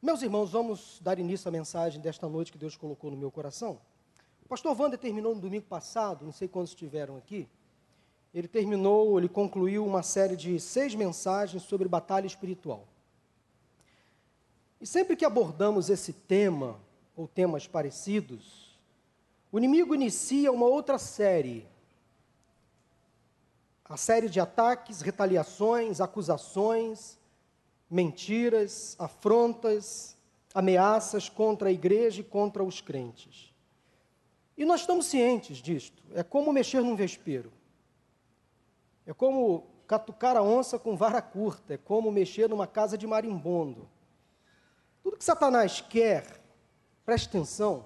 Meus irmãos, vamos dar início à mensagem desta noite que Deus colocou no meu coração. O pastor Wander terminou no domingo passado, não sei quantos estiveram aqui. Ele terminou, ele concluiu uma série de seis mensagens sobre batalha espiritual. E sempre que abordamos esse tema, ou temas parecidos, o inimigo inicia uma outra série. A série de ataques, retaliações, acusações, mentiras, afrontas, ameaças contra a igreja e contra os crentes. E nós estamos cientes disto. É como mexer num vespeiro. É como catucar a onça com vara curta. É como mexer numa casa de marimbondo. Tudo que Satanás quer, preste atenção,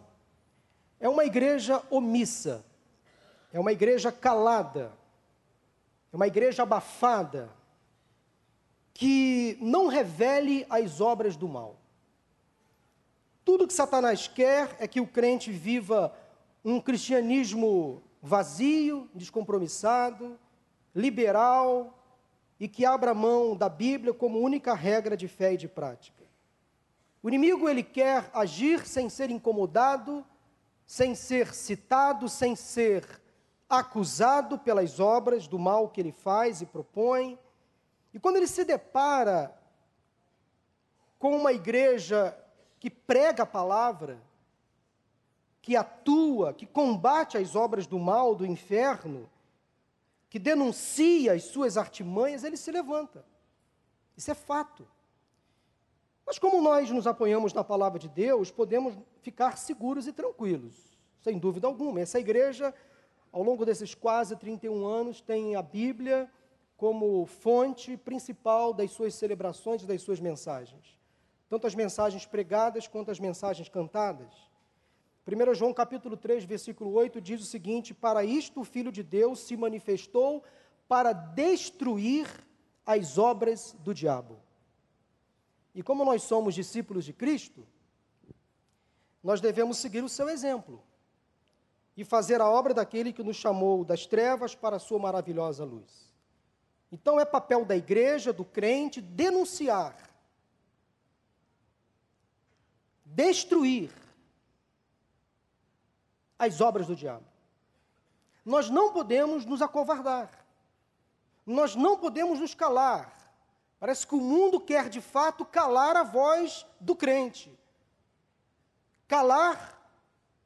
é uma igreja omissa. É uma igreja calada. É uma igreja abafada que não revele as obras do mal. Tudo que Satanás quer é que o crente viva um cristianismo vazio, descompromissado, liberal e que abra mão da Bíblia como única regra de fé e de prática. O inimigo ele quer agir sem ser incomodado, sem ser citado, sem ser acusado pelas obras do mal que ele faz e propõe e quando ele se depara com uma igreja que prega a palavra, que atua, que combate as obras do mal, do inferno, que denuncia as suas artimanhas, ele se levanta. Isso é fato. Mas como nós nos apoiamos na palavra de Deus, podemos ficar seguros e tranquilos, sem dúvida alguma. Essa igreja, ao longo desses quase 31 anos, tem a Bíblia como fonte principal das suas celebrações e das suas mensagens. Tanto as mensagens pregadas quanto as mensagens cantadas. 1 João capítulo 3, versículo 8 diz o seguinte: Para isto o Filho de Deus se manifestou para destruir as obras do diabo. E como nós somos discípulos de Cristo, nós devemos seguir o seu exemplo e fazer a obra daquele que nos chamou das trevas para a sua maravilhosa luz. Então é papel da igreja, do crente, denunciar, destruir as obras do diabo. Nós não podemos nos acovardar. Nós não podemos nos calar. Parece que o mundo quer de fato calar a voz do crente. Calar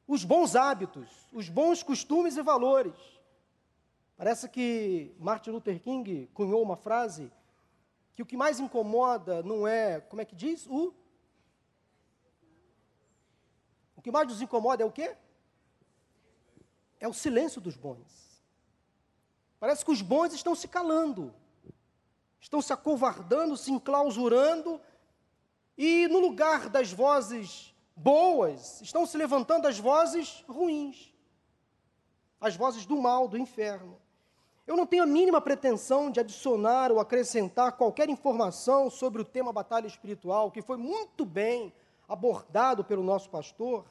os bons hábitos, os bons costumes e valores. Parece que Martin Luther King cunhou uma frase que o que mais incomoda não é, como é que diz? O O que mais nos incomoda é o quê? É o silêncio dos bons. Parece que os bons estão se calando, estão se acovardando, se enclausurando, e no lugar das vozes boas, estão se levantando as vozes ruins, as vozes do mal, do inferno. Eu não tenho a mínima pretensão de adicionar ou acrescentar qualquer informação sobre o tema batalha espiritual, que foi muito bem abordado pelo nosso pastor,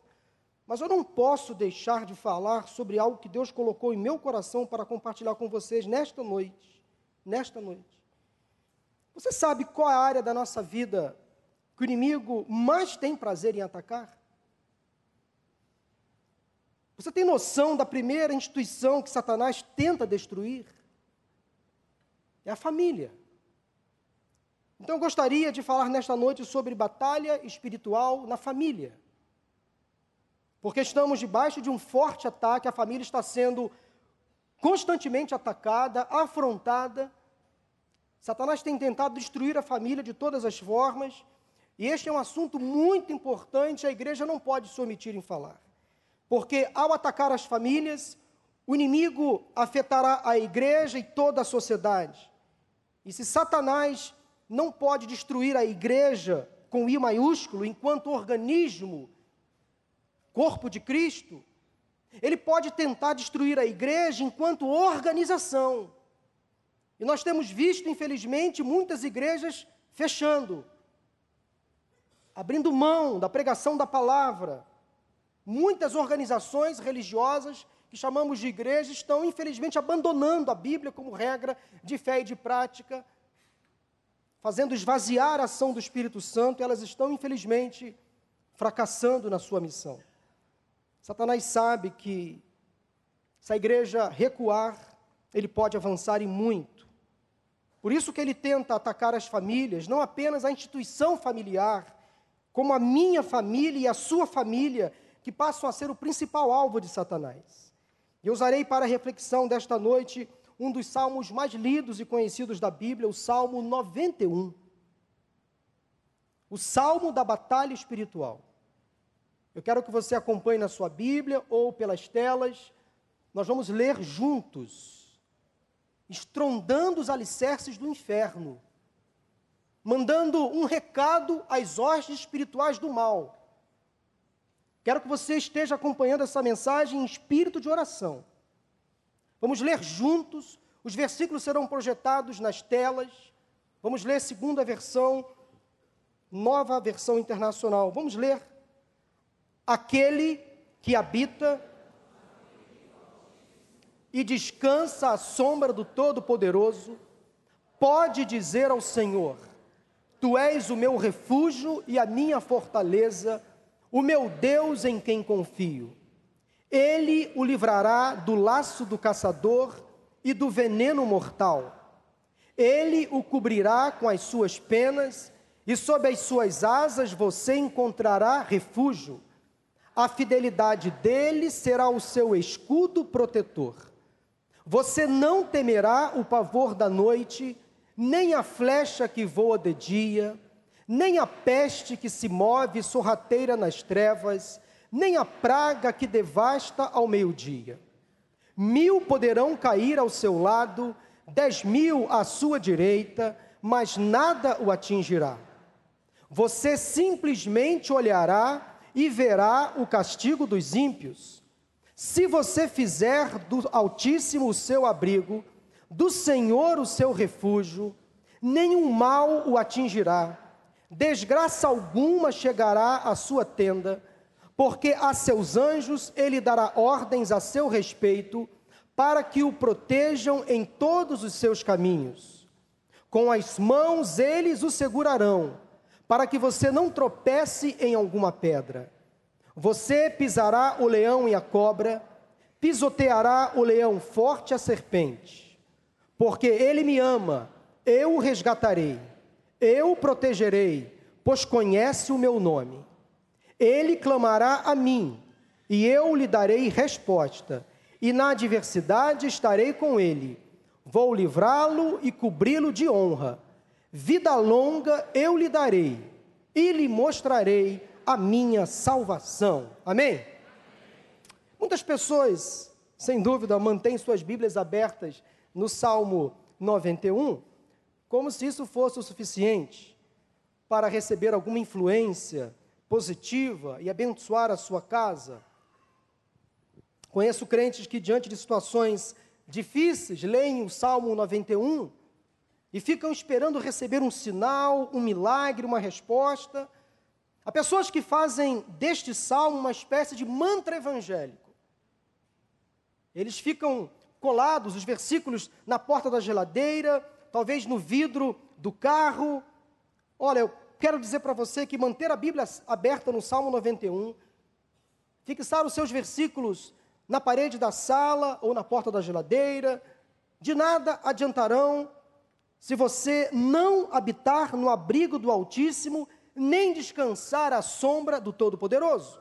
mas eu não posso deixar de falar sobre algo que Deus colocou em meu coração para compartilhar com vocês nesta noite. Nesta noite. Você sabe qual é a área da nossa vida que o inimigo mais tem prazer em atacar? Você tem noção da primeira instituição que Satanás tenta destruir? É a família. Então eu gostaria de falar nesta noite sobre batalha espiritual na família. Porque estamos debaixo de um forte ataque, a família está sendo constantemente atacada, afrontada. Satanás tem tentado destruir a família de todas as formas, e este é um assunto muito importante, a igreja não pode se omitir em falar. Porque ao atacar as famílias, o inimigo afetará a igreja e toda a sociedade. E se Satanás não pode destruir a igreja com I maiúsculo, enquanto organismo, corpo de Cristo, ele pode tentar destruir a igreja enquanto organização. E nós temos visto, infelizmente, muitas igrejas fechando, abrindo mão da pregação da palavra, Muitas organizações religiosas que chamamos de igreja estão, infelizmente, abandonando a Bíblia como regra de fé e de prática, fazendo esvaziar a ação do Espírito Santo, elas estão, infelizmente, fracassando na sua missão. Satanás sabe que se a igreja recuar, ele pode avançar em muito. Por isso que ele tenta atacar as famílias, não apenas a instituição familiar, como a minha família e a sua família, que passam a ser o principal alvo de Satanás. E usarei para a reflexão desta noite um dos salmos mais lidos e conhecidos da Bíblia, o Salmo 91. O salmo da batalha espiritual. Eu quero que você acompanhe na sua Bíblia ou pelas telas. Nós vamos ler juntos, estrondando os alicerces do inferno, mandando um recado às hostes espirituais do mal. Quero que você esteja acompanhando essa mensagem em espírito de oração. Vamos ler juntos, os versículos serão projetados nas telas. Vamos ler segunda versão, nova versão internacional. Vamos ler. Aquele que habita e descansa à sombra do Todo-Poderoso, pode dizer ao Senhor: Tu és o meu refúgio e a minha fortaleza, o meu Deus em quem confio. Ele o livrará do laço do caçador e do veneno mortal. Ele o cobrirá com as suas penas, e sob as suas asas você encontrará refúgio. A fidelidade dele será o seu escudo protetor. Você não temerá o pavor da noite, nem a flecha que voa de dia, nem a peste que se move sorrateira nas trevas, nem a praga que devasta ao meio-dia. Mil poderão cair ao seu lado, dez mil à sua direita, mas nada o atingirá. Você simplesmente olhará e verá o castigo dos ímpios. Se você fizer do Altíssimo o seu abrigo, do Senhor o seu refúgio, nenhum mal o atingirá, desgraça alguma chegará à sua tenda, porque a seus anjos ele dará ordens a seu respeito, para que o protejam em todos os seus caminhos. Com as mãos eles o segurarão, para que você não tropece em alguma pedra. Você pisará o leão e a cobra, pisoteará o leão forte e a serpente. Porque ele me ama, eu o resgatarei, eu o protegerei, pois conhece o meu nome. Ele clamará a mim, e eu lhe darei resposta, e na adversidade estarei com ele. Vou livrá-lo e cobri-lo de honra. Vida longa eu lhe darei, e lhe mostrarei a minha salvação. Amém? Muitas pessoas, sem dúvida, mantêm suas Bíblias abertas no Salmo 91, como se isso fosse o suficiente para receber alguma influência positiva e abençoar a sua casa. Conheço crentes que, diante de situações difíceis, leem o Salmo 91 e ficam esperando receber um sinal, um milagre, uma resposta. Há pessoas que fazem deste salmo uma espécie de mantra evangélico. Eles ficam colados, os versículos, na porta da geladeira, talvez no vidro do carro. Olha, eu quero dizer para você que manter a Bíblia aberta no Salmo 91, fixar os seus versículos na parede da sala ou na porta da geladeira, de nada adiantarão se você não habitar no abrigo do Altíssimo, nem descansar à sombra do Todo-Poderoso.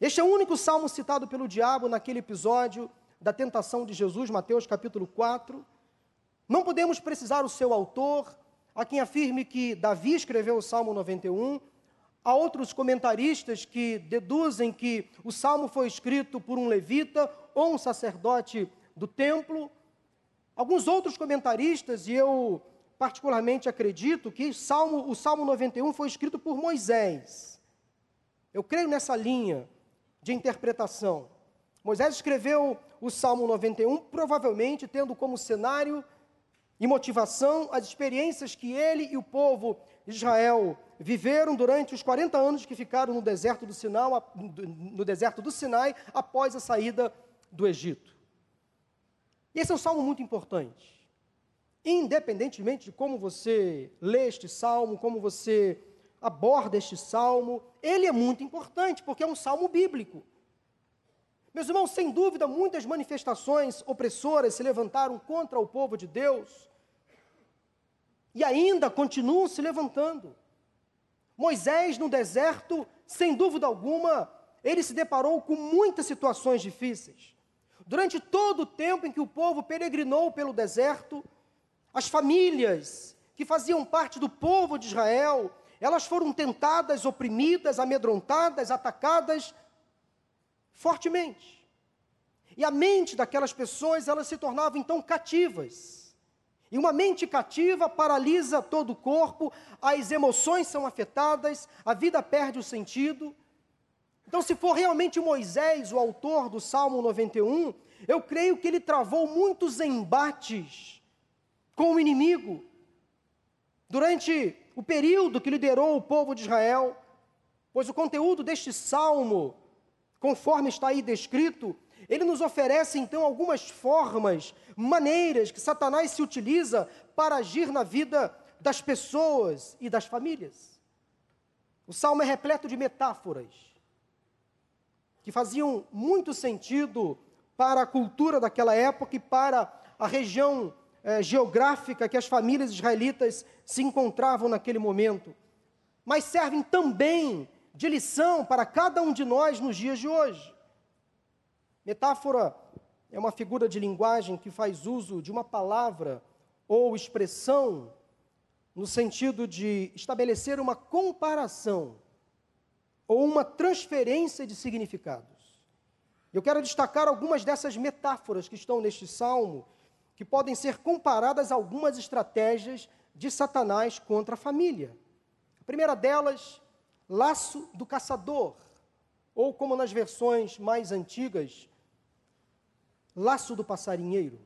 Este é o único salmo citado pelo diabo naquele episódio da tentação de Jesus, Mateus capítulo 4. Não podemos precisar o seu autor, Há quem afirme que Davi escreveu o Salmo 91. Há outros comentaristas que deduzem que o salmo foi escrito por um levita ou um sacerdote do templo. Alguns outros comentaristas, e eu particularmente acredito que salmo, o Salmo 91 foi escrito por Moisés. Eu creio nessa linha de interpretação. Moisés escreveu o Salmo 91, provavelmente tendo como cenário e motivação as experiências que ele e o povo de Israel viveram durante os 40 anos que ficaram no deserto do Sinai, no deserto do Sinai após a saída do Egito. E esse é um salmo muito importante. independentemente de como você lê este salmo, como você aborda este salmo, ele é muito importante, porque é um salmo bíblico. Meus irmãos, sem dúvida, muitas manifestações opressoras se levantaram contra o povo de Deus e ainda continuam se levantando. Moisés, no deserto, sem dúvida alguma, ele se deparou com muitas situações difíceis. Durante todo o tempo em que o povo peregrinou pelo deserto, as famílias que faziam parte do povo de Israel, elas foram tentadas, oprimidas, amedrontadas, atacadas fortemente. E a mente daquelas pessoas, elas se tornavam então cativas. E uma mente cativa paralisa todo o corpo, as emoções são afetadas, a vida perde o sentido. Então, se for realmente Moisés o autor do Salmo 91, eu creio que ele travou muitos embates com o inimigo durante o período que liderou o povo de Israel, pois o conteúdo deste salmo, conforme está aí descrito, ele nos oferece então algumas formas, maneiras que Satanás se utiliza para agir na vida das pessoas e das famílias. O salmo é repleto de metáforas que faziam muito sentido para a cultura daquela época e para a região eh, geográfica que as famílias israelitas se encontravam naquele momento, mas servem também de lição para cada um de nós nos dias de hoje. Metáfora é uma figura de linguagem que faz uso de uma palavra ou expressão no sentido de estabelecer uma comparação ou uma transferência de significados. Eu quero destacar algumas dessas metáforas que estão neste salmo, que podem ser comparadas a algumas estratégias de Satanás contra a família. A primeira delas, laço do caçador, ou como nas versões mais antigas, laço do passarinheiro.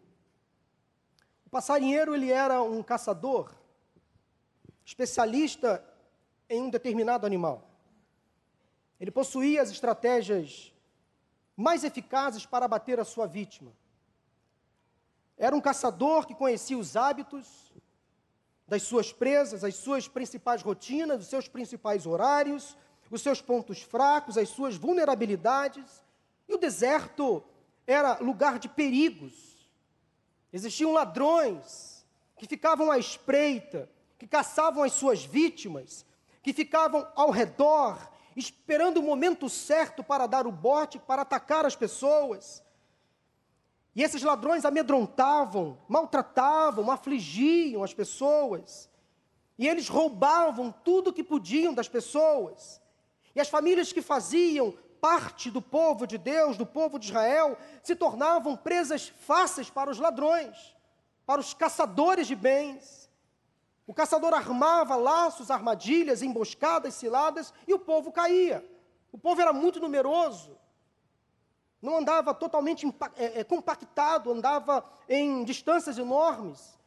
O passarinheiro ele era um caçador especialista em um determinado animal. Ele possuía as estratégias mais eficazes para abater a sua vítima. Era um caçador que conhecia os hábitos das suas presas, as suas principais rotinas, os seus principais horários, os seus pontos fracos, as suas vulnerabilidades. E o deserto era lugar de perigos. Existiam ladrões que ficavam à espreita, que caçavam as suas vítimas, que ficavam ao redor esperando o momento certo para dar o bote, para atacar as pessoas. E esses ladrões amedrontavam, maltratavam, afligiam as pessoas. E eles roubavam tudo que podiam das pessoas. E as famílias que faziam parte do povo de Deus, do povo de Israel, se tornavam presas fáceis para os ladrões, para os caçadores de bens. O caçador armava laços, armadilhas, emboscadas, ciladas e o povo caía. O povo era muito numeroso. Não andava totalmente é, é, compactado, andava em distâncias enormes.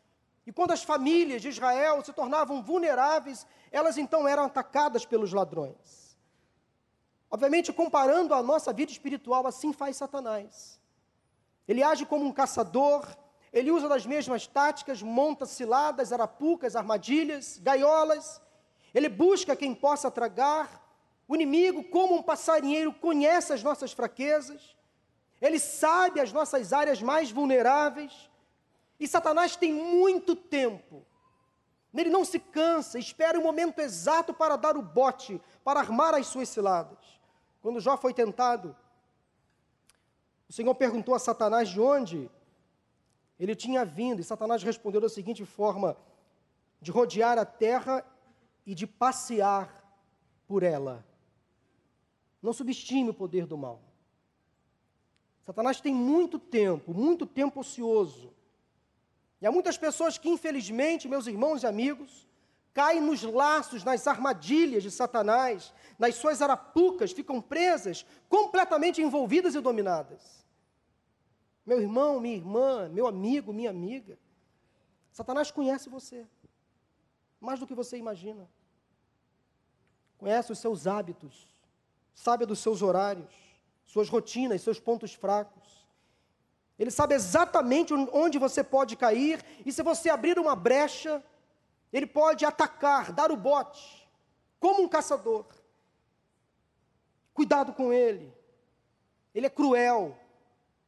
E quando as famílias de Israel se tornavam vulneráveis, elas então eram atacadas pelos ladrões. Obviamente, comparando a nossa vida espiritual, assim faz Satanás. Ele age como um caçador, ele usa das mesmas táticas, monta ciladas, arapucas, armadilhas, gaiolas. Ele busca quem possa tragar. O inimigo, como um passarinheiro, conhece as nossas fraquezas. Ele sabe as nossas áreas mais vulneráveis. E Satanás tem muito tempo. Ele não se cansa, espera o momento exato para dar o bote, para armar as suas ciladas. Quando Jó foi tentado, o Senhor perguntou a Satanás de onde ele tinha vindo, e Satanás respondeu da seguinte forma: de rodear a terra e de passear por ela. Não subestime o poder do mal. Satanás tem muito tempo, muito tempo ocioso. E há muitas pessoas que, infelizmente, meus irmãos e amigos, caem nos laços, nas armadilhas de Satanás, nas suas arapucas, ficam presas, completamente envolvidas e dominadas meu irmão, minha irmã, meu amigo, minha amiga. Satanás conhece você, mais do que você imagina. Conhece os seus hábitos, sabe dos seus horários, suas rotinas, seus pontos fracos. Ele sabe exatamente onde você pode cair, e se você abrir uma brecha, ele pode atacar, dar o bote, como um caçador. Cuidado com ele. Ele é cruel.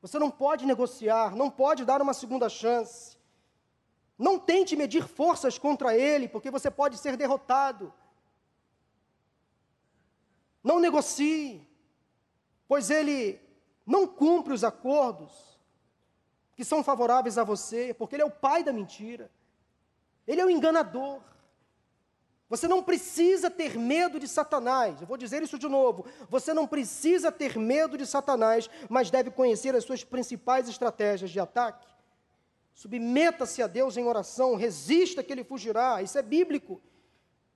Você não pode negociar, não pode dar uma segunda chance. Não tente medir forças contra ele, porque você pode ser derrotado. Não negocie, pois ele não cumpre os acordos que são favoráveis a você, porque ele é o pai da mentira. Ele é o enganador. Você não precisa ter medo de Satanás. Eu vou dizer isso de novo. Você não precisa ter medo de Satanás, mas deve conhecer as suas principais estratégias de ataque. Submeta-se a Deus em oração, resista que ele fugirá. Isso é bíblico.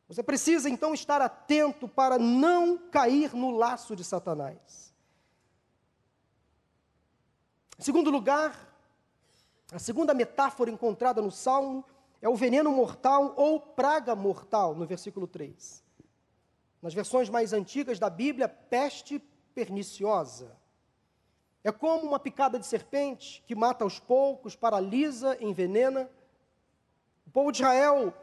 Você precisa então estar atento para não cair no laço de Satanás. Em segundo lugar, a segunda metáfora encontrada no Salmo é o veneno mortal ou praga mortal, no versículo 3. Nas versões mais antigas da Bíblia, peste perniciosa. É como uma picada de serpente que mata aos poucos, paralisa, envenena. O povo de Israel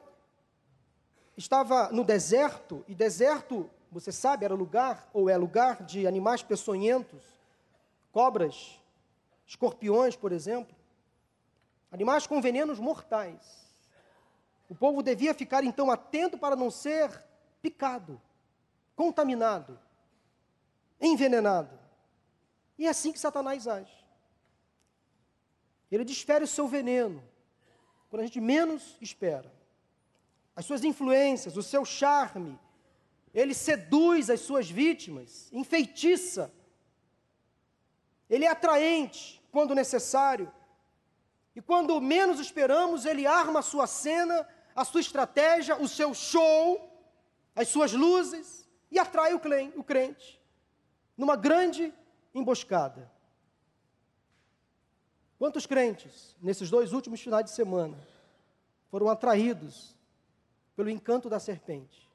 estava no deserto, e deserto, você sabe, era lugar, ou é lugar de animais peçonhentos, cobras, escorpiões, por exemplo, animais com venenos mortais. O povo devia ficar então atento para não ser picado, contaminado, envenenado. E é assim que Satanás age. Ele desfere o seu veneno quando a gente menos espera. As suas influências, o seu charme, ele seduz as suas vítimas, enfeitiça. Ele é atraente quando necessário. E quando menos esperamos, ele arma a sua cena, a sua estratégia, o seu show, as suas luzes e atrai o crente numa grande emboscada. Quantos crentes, nesses dois últimos finais de semana, foram atraídos pelo encanto da serpente?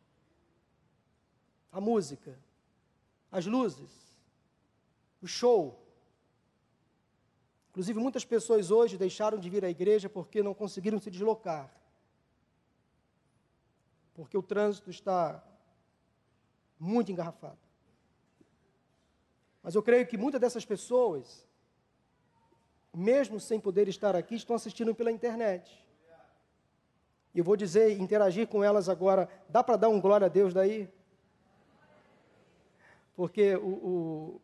A música, as luzes, o show. Inclusive, muitas pessoas hoje deixaram de vir à igreja porque não conseguiram se deslocar. Porque o trânsito está muito engarrafado. Mas eu creio que muitas dessas pessoas, mesmo sem poder estar aqui, estão assistindo pela internet. E eu vou dizer, interagir com elas agora. Dá para dar um glória a Deus daí? Porque o, o,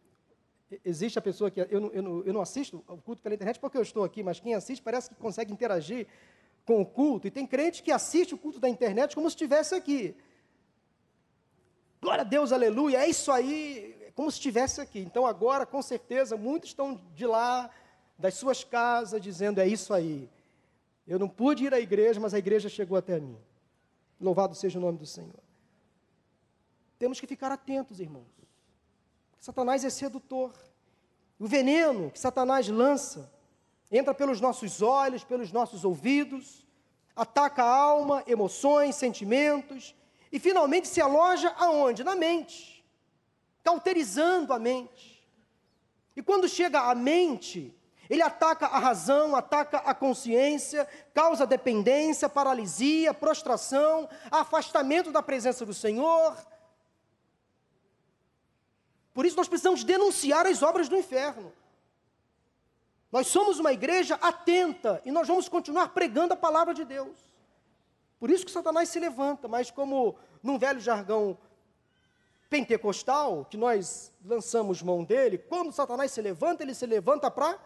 existe a pessoa que. Eu não, eu, não, eu não assisto o culto pela internet porque eu estou aqui, mas quem assiste parece que consegue interagir com o culto. E tem crente que assiste o culto da internet como se estivesse aqui. Glória a Deus, aleluia, é isso aí como se estivesse aqui. Então, agora, com certeza, muitos estão de lá, das suas casas, dizendo: é isso aí. Eu não pude ir à igreja, mas a igreja chegou até mim. Louvado seja o nome do Senhor. Temos que ficar atentos, irmãos. Satanás é sedutor. O veneno que Satanás lança entra pelos nossos olhos, pelos nossos ouvidos, ataca a alma, emoções, sentimentos e finalmente se aloja aonde? Na mente cauterizando a mente. E quando chega à mente, ele ataca a razão, ataca a consciência, causa dependência, paralisia, prostração, afastamento da presença do Senhor. Por isso nós precisamos denunciar as obras do inferno. Nós somos uma igreja atenta e nós vamos continuar pregando a palavra de Deus. Por isso que Satanás se levanta, mas como num velho jargão pentecostal, que nós lançamos mão dele, quando Satanás se levanta, ele se levanta para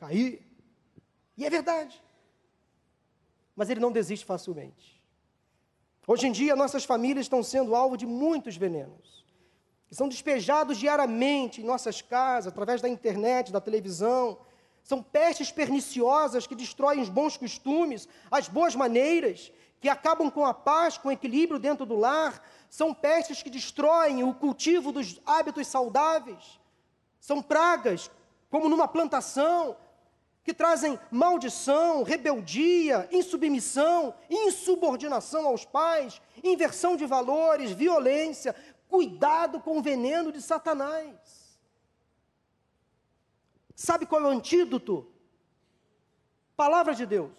cair. E é verdade. Mas ele não desiste facilmente. Hoje em dia, nossas famílias estão sendo alvo de muitos venenos, que são despejados diariamente em nossas casas, através da internet, da televisão. São pestes perniciosas que destroem os bons costumes, as boas maneiras, que acabam com a paz, com o equilíbrio dentro do lar, são pestes que destroem o cultivo dos hábitos saudáveis. São pragas, como numa plantação, que trazem maldição, rebeldia, insubmissão, insubordinação aos pais, inversão de valores, violência. Cuidado com o veneno de Satanás. Sabe qual é o antídoto? Palavra de Deus.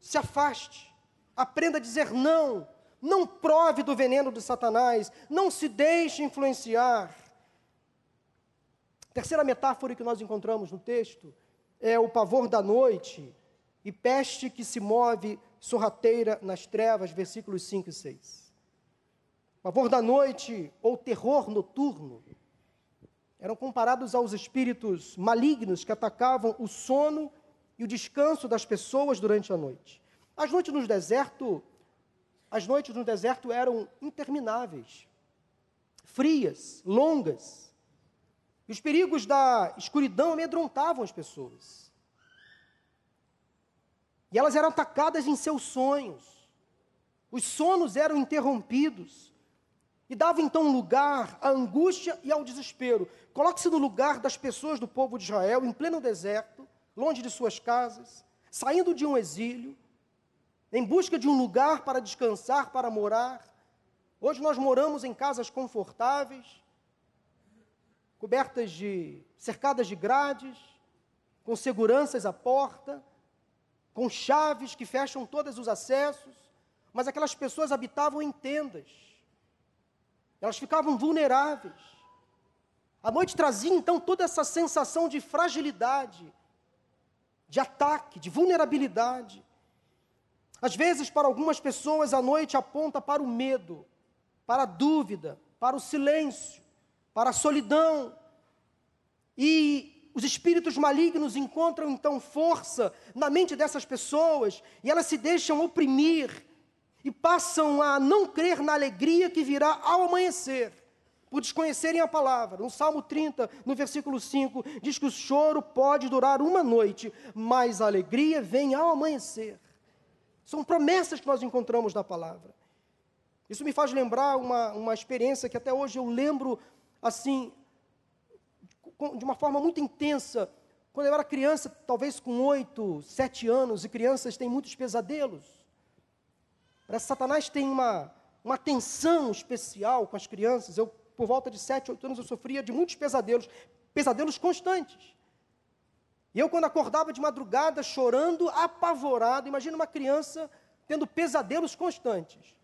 Se afaste, aprenda a dizer não, não prove do veneno de Satanás, não se deixe influenciar. Terceira metáfora que nós encontramos no texto é o pavor da noite e peste que se move sorrateira nas trevas, versículos 5 e 6. Pavor da noite ou terror noturno eram comparados aos espíritos malignos que atacavam o sono e o descanso das pessoas durante a noite. As noites no deserto, as noites no deserto eram intermináveis, frias, longas. E os perigos da escuridão amedrontavam as pessoas. E elas eram atacadas em seus sonhos. Os sonos eram interrompidos. E dava então lugar à angústia e ao desespero. Coloque-se no lugar das pessoas do povo de Israel, em pleno deserto, longe de suas casas, saindo de um exílio, em busca de um lugar para descansar, para morar. Hoje nós moramos em casas confortáveis, cobertas de cercadas de grades, com seguranças à porta, com chaves que fecham todos os acessos, mas aquelas pessoas habitavam em tendas. Elas ficavam vulneráveis. A noite trazia então toda essa sensação de fragilidade, de ataque, de vulnerabilidade. Às vezes, para algumas pessoas, a noite aponta para o medo, para a dúvida, para o silêncio, para a solidão. E os espíritos malignos encontram então força na mente dessas pessoas e elas se deixam oprimir e passam a não crer na alegria que virá ao amanhecer, por desconhecerem a palavra. No Salmo 30, no versículo 5, diz que o choro pode durar uma noite, mas a alegria vem ao amanhecer. São promessas que nós encontramos na palavra. Isso me faz lembrar uma, uma experiência que até hoje eu lembro, assim, de uma forma muito intensa. Quando eu era criança, talvez com oito, sete anos, e crianças têm muitos pesadelos. Parece que Satanás tem uma, uma atenção especial com as crianças. Eu, por volta de sete, oito anos, eu sofria de muitos pesadelos, pesadelos constantes. E eu, quando acordava de madrugada, chorando, apavorado, imagina uma criança tendo pesadelos constantes.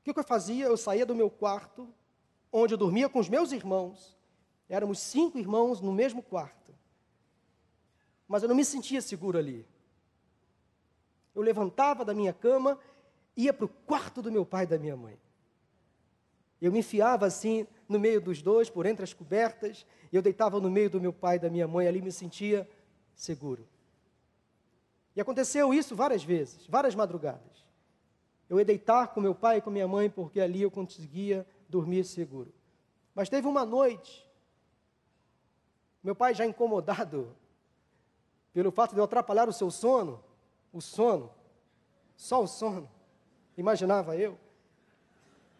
O que, que eu fazia? Eu saía do meu quarto, onde eu dormia com os meus irmãos. Éramos cinco irmãos no mesmo quarto. Mas eu não me sentia seguro ali eu levantava da minha cama, ia para o quarto do meu pai e da minha mãe. Eu me enfiava assim no meio dos dois, por entre as cobertas, e eu deitava no meio do meu pai e da minha mãe, ali me sentia seguro. E aconteceu isso várias vezes, várias madrugadas. Eu ia deitar com meu pai e com minha mãe, porque ali eu conseguia dormir seguro. Mas teve uma noite, meu pai já incomodado pelo fato de eu atrapalhar o seu sono, o sono, só o sono, imaginava eu.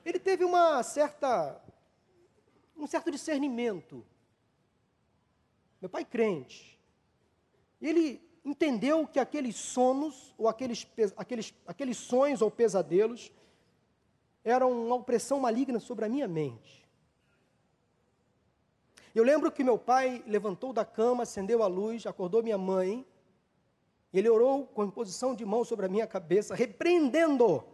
Ele teve uma certa, um certo discernimento. Meu pai crente. Ele entendeu que aqueles sonos, ou aqueles, aqueles, aqueles sonhos ou pesadelos, eram uma opressão maligna sobre a minha mente. Eu lembro que meu pai levantou da cama, acendeu a luz, acordou minha mãe, ele orou com imposição de mão sobre a minha cabeça, repreendendo.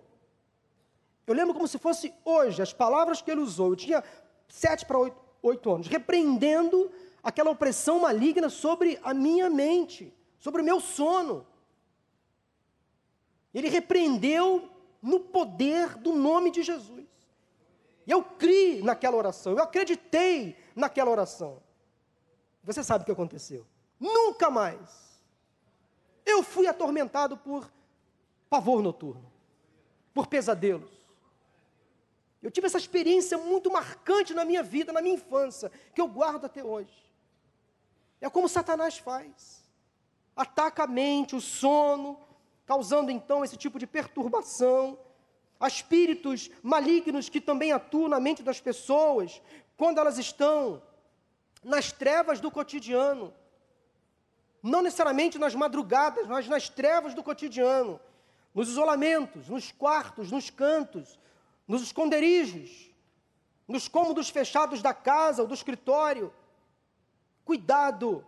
Eu lembro como se fosse hoje, as palavras que ele usou. Eu tinha sete para oito, oito anos, repreendendo aquela opressão maligna sobre a minha mente, sobre o meu sono. Ele repreendeu no poder do nome de Jesus. E eu criei naquela oração, eu acreditei naquela oração. Você sabe o que aconteceu? Nunca mais eu fui atormentado por pavor noturno, por pesadelos. Eu tive essa experiência muito marcante na minha vida, na minha infância, que eu guardo até hoje. É como Satanás faz. Ataca a mente, o sono, causando então esse tipo de perturbação. Há espíritos malignos que também atuam na mente das pessoas quando elas estão nas trevas do cotidiano não necessariamente nas madrugadas, mas nas trevas do cotidiano, nos isolamentos, nos quartos, nos cantos, nos esconderijos, nos cômodos fechados da casa ou do escritório. Cuidado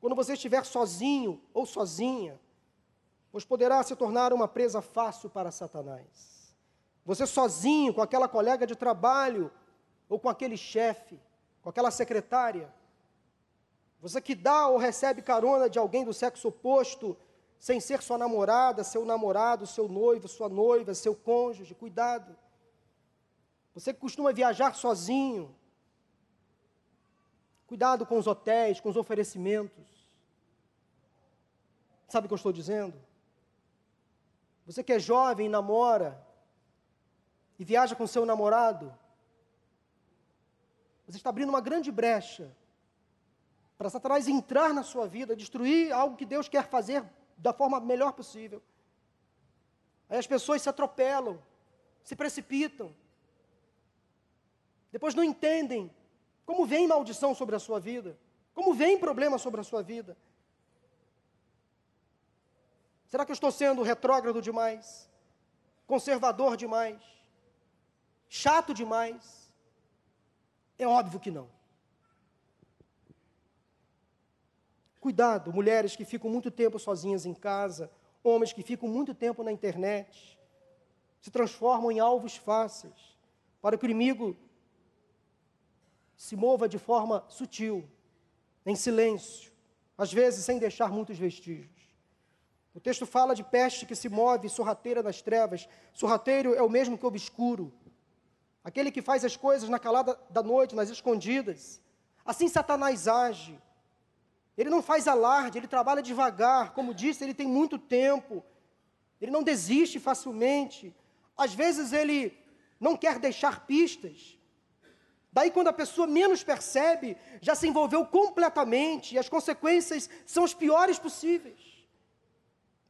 quando você estiver sozinho ou sozinha, pois poderá se tornar uma presa fácil para Satanás. Você sozinho, com aquela colega de trabalho, ou com aquele chefe, com aquela secretária, você que dá ou recebe carona de alguém do sexo oposto, sem ser sua namorada, seu namorado, seu noivo, sua noiva, seu cônjuge, cuidado. Você que costuma viajar sozinho, cuidado com os hotéis, com os oferecimentos. Sabe o que eu estou dizendo? Você que é jovem, namora e viaja com seu namorado, você está abrindo uma grande brecha para Satanás entrar na sua vida, destruir algo que Deus quer fazer da forma melhor possível. Aí as pessoas se atropelam, se precipitam, depois não entendem como vem maldição sobre a sua vida, como vem problema sobre a sua vida. Será que eu estou sendo retrógrado demais? Conservador demais? Chato demais? É óbvio que não. Cuidado, mulheres que ficam muito tempo sozinhas em casa, homens que ficam muito tempo na internet, se transformam em alvos fáceis para que o inimigo se mova de forma sutil, em silêncio, às vezes sem deixar muitos vestígios. O texto fala de peste que se move sorrateira nas trevas. Sorrateiro é o mesmo que obscuro, aquele que faz as coisas na calada da noite, nas escondidas. Assim Satanás age ele não faz alarde, ele trabalha devagar. Como disse, ele tem muito tempo. Ele não desiste facilmente. Às vezes ele não quer deixar pistas. Daí, quando a pessoa menos percebe, já se envolveu completamente e as consequências são as piores possíveis.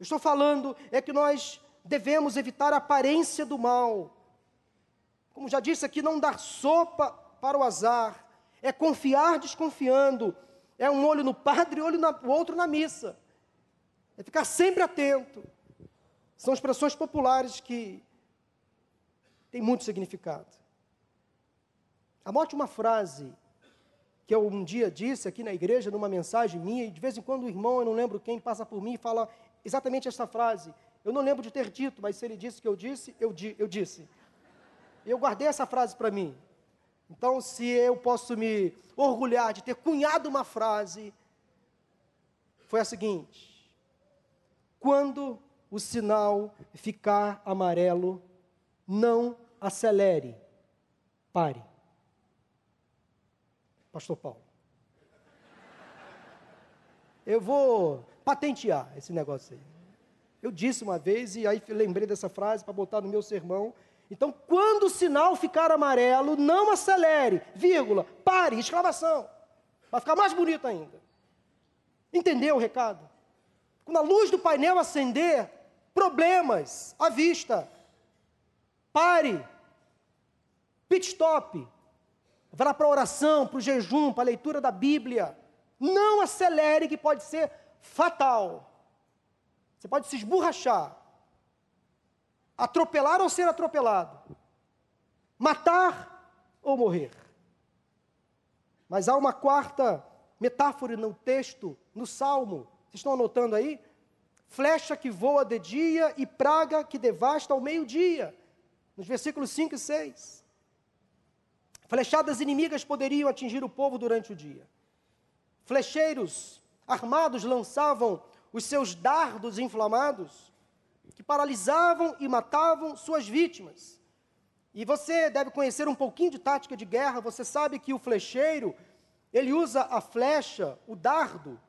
Eu estou falando é que nós devemos evitar a aparência do mal. Como já disse aqui, não dar sopa para o azar, é confiar desconfiando, é um olho no padre e olho o outro na missa. É ficar sempre atento. São expressões populares que têm muito significado. Anote uma frase que eu um dia disse aqui na igreja, numa mensagem minha, e de vez em quando o irmão, eu não lembro quem, passa por mim e fala exatamente essa frase. Eu não lembro de ter dito, mas se ele disse que eu disse, eu, di, eu disse. Eu guardei essa frase para mim. Então, se eu posso me orgulhar de ter cunhado uma frase, foi a seguinte: quando o sinal ficar amarelo, não acelere, pare. Pastor Paulo. Eu vou patentear esse negócio aí. Eu disse uma vez e aí lembrei dessa frase para botar no meu sermão então, quando o sinal ficar amarelo, não acelere, vírgula, pare, exclamação. Vai ficar mais bonito ainda. Entendeu o recado? Quando a luz do painel acender, problemas à vista. Pare. Pit stop. Vá para a oração, para o jejum, para a leitura da Bíblia. Não acelere, que pode ser fatal. Você pode se esborrachar atropelar ou ser atropelado, matar ou morrer. Mas há uma quarta metáfora no texto, no salmo. Vocês estão anotando aí? Flecha que voa de dia e praga que devasta ao meio-dia. Nos versículos 5 e 6. Flechadas inimigas poderiam atingir o povo durante o dia. Flecheiros armados lançavam os seus dardos inflamados que paralisavam e matavam suas vítimas. E você deve conhecer um pouquinho de tática de guerra, você sabe que o flecheiro, ele usa a flecha, o dardo,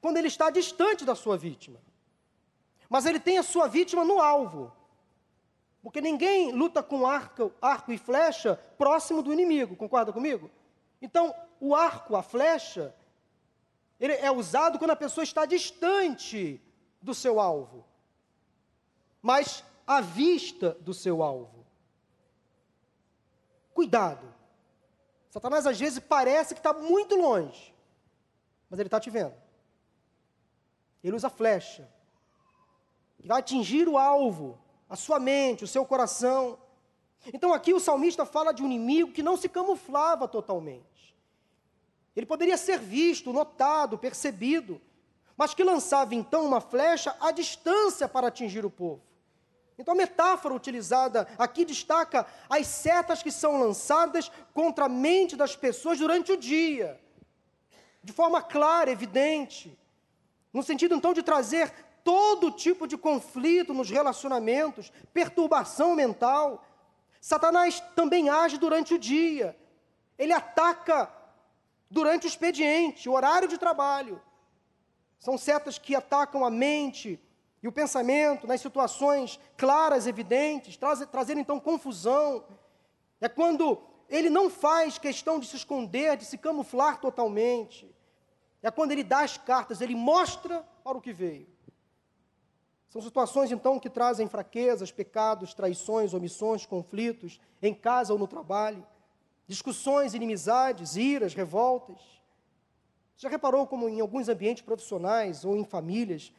quando ele está distante da sua vítima. Mas ele tem a sua vítima no alvo. Porque ninguém luta com arco, arco e flecha próximo do inimigo, concorda comigo? Então, o arco, a flecha, ele é usado quando a pessoa está distante do seu alvo mas à vista do seu alvo. Cuidado. Satanás às vezes parece que está muito longe, mas ele está te vendo. Ele usa flecha. Ele vai atingir o alvo, a sua mente, o seu coração. Então aqui o salmista fala de um inimigo que não se camuflava totalmente. Ele poderia ser visto, notado, percebido, mas que lançava então uma flecha à distância para atingir o povo. Então a metáfora utilizada aqui destaca as setas que são lançadas contra a mente das pessoas durante o dia, de forma clara, evidente, no sentido então de trazer todo tipo de conflito nos relacionamentos, perturbação mental. Satanás também age durante o dia. Ele ataca durante o expediente, o horário de trabalho. São setas que atacam a mente e o pensamento nas situações claras, evidentes, traz, trazendo então confusão. É quando ele não faz questão de se esconder, de se camuflar totalmente. É quando ele dá as cartas, ele mostra para o que veio. São situações, então, que trazem fraquezas, pecados, traições, omissões, conflitos, em casa ou no trabalho, discussões, inimizades, iras, revoltas. Já reparou como em alguns ambientes profissionais ou em famílias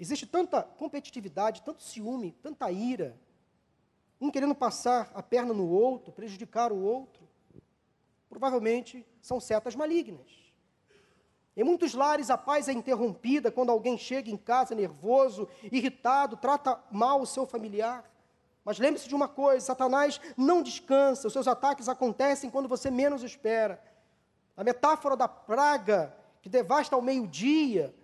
existe tanta competitividade, tanto ciúme, tanta ira, um querendo passar a perna no outro, prejudicar o outro? Provavelmente são setas malignas. Em muitos lares, a paz é interrompida quando alguém chega em casa nervoso, irritado, trata mal o seu familiar. Mas lembre-se de uma coisa: Satanás não descansa, os seus ataques acontecem quando você menos espera. A metáfora da praga que devasta ao meio-dia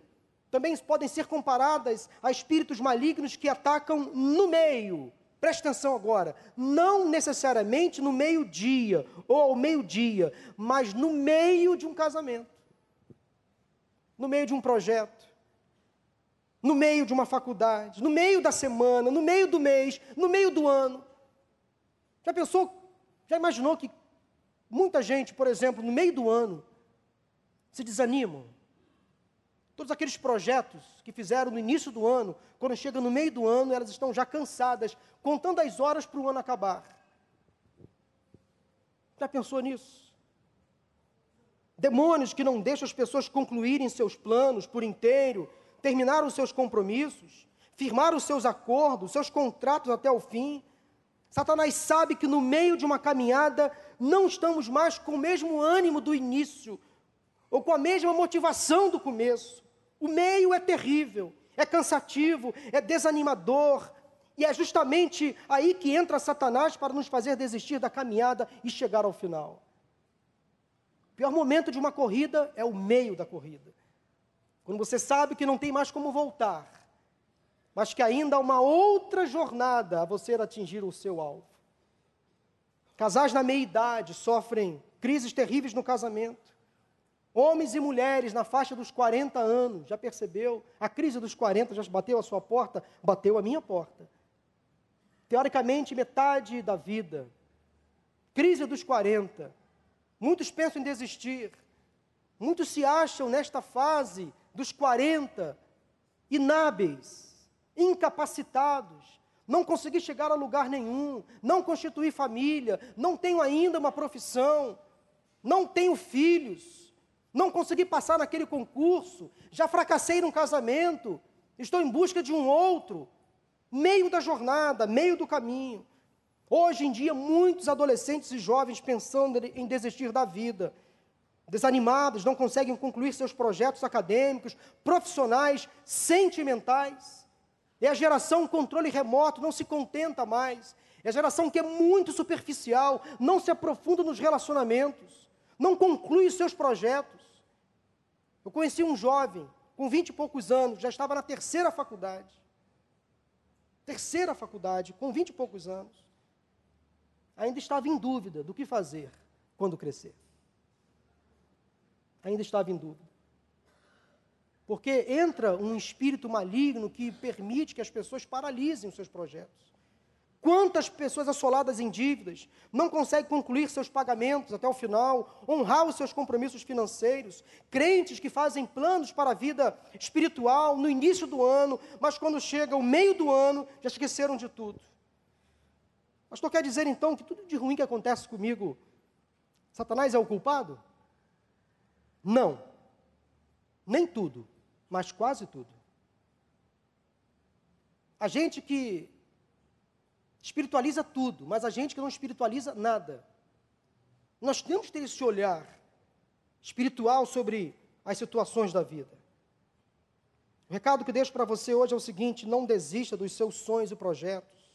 também podem ser comparadas a espíritos malignos que atacam no meio. Preste atenção agora, não necessariamente no meio-dia ou ao meio-dia, mas no meio de um casamento. No meio de um projeto, no meio de uma faculdade, no meio da semana, no meio do mês, no meio do ano. Já pensou, já imaginou que muita gente, por exemplo, no meio do ano, se desanimam? Todos aqueles projetos que fizeram no início do ano, quando chega no meio do ano, elas estão já cansadas, contando as horas para o ano acabar. Já pensou nisso? Demônios que não deixam as pessoas concluírem seus planos por inteiro, terminar os seus compromissos, firmar os seus acordos, seus contratos até o fim. Satanás sabe que no meio de uma caminhada não estamos mais com o mesmo ânimo do início, ou com a mesma motivação do começo. O meio é terrível, é cansativo, é desanimador, e é justamente aí que entra Satanás para nos fazer desistir da caminhada e chegar ao final. O pior momento de uma corrida é o meio da corrida. Quando você sabe que não tem mais como voltar, mas que ainda há uma outra jornada a você atingir o seu alvo. Casais na meia-idade sofrem crises terríveis no casamento. Homens e mulheres na faixa dos 40 anos, já percebeu? A crise dos 40 já bateu a sua porta? Bateu a minha porta. Teoricamente, metade da vida. Crise dos 40 Muitos pensam em desistir. Muitos se acham nesta fase dos 40 inábeis, incapacitados, não consegui chegar a lugar nenhum, não constituir família, não tenho ainda uma profissão, não tenho filhos, não consegui passar naquele concurso, já fracassei num casamento, estou em busca de um outro, meio da jornada, meio do caminho. Hoje em dia, muitos adolescentes e jovens pensando em desistir da vida, desanimados, não conseguem concluir seus projetos acadêmicos, profissionais, sentimentais. É a geração controle remoto, não se contenta mais. É a geração que é muito superficial, não se aprofunda nos relacionamentos, não conclui seus projetos. Eu conheci um jovem com vinte e poucos anos, já estava na terceira faculdade. Terceira faculdade, com vinte e poucos anos ainda estava em dúvida do que fazer quando crescer. Ainda estava em dúvida. Porque entra um espírito maligno que permite que as pessoas paralisem os seus projetos. Quantas pessoas assoladas em dívidas não conseguem concluir seus pagamentos até o final, honrar os seus compromissos financeiros, crentes que fazem planos para a vida espiritual no início do ano, mas quando chega o meio do ano já esqueceram de tudo. Pastor, quer dizer então que tudo de ruim que acontece comigo, Satanás é o culpado? Não. Nem tudo, mas quase tudo. A gente que espiritualiza tudo, mas a gente que não espiritualiza nada. Nós temos que ter esse olhar espiritual sobre as situações da vida. O recado que deixo para você hoje é o seguinte: não desista dos seus sonhos e projetos.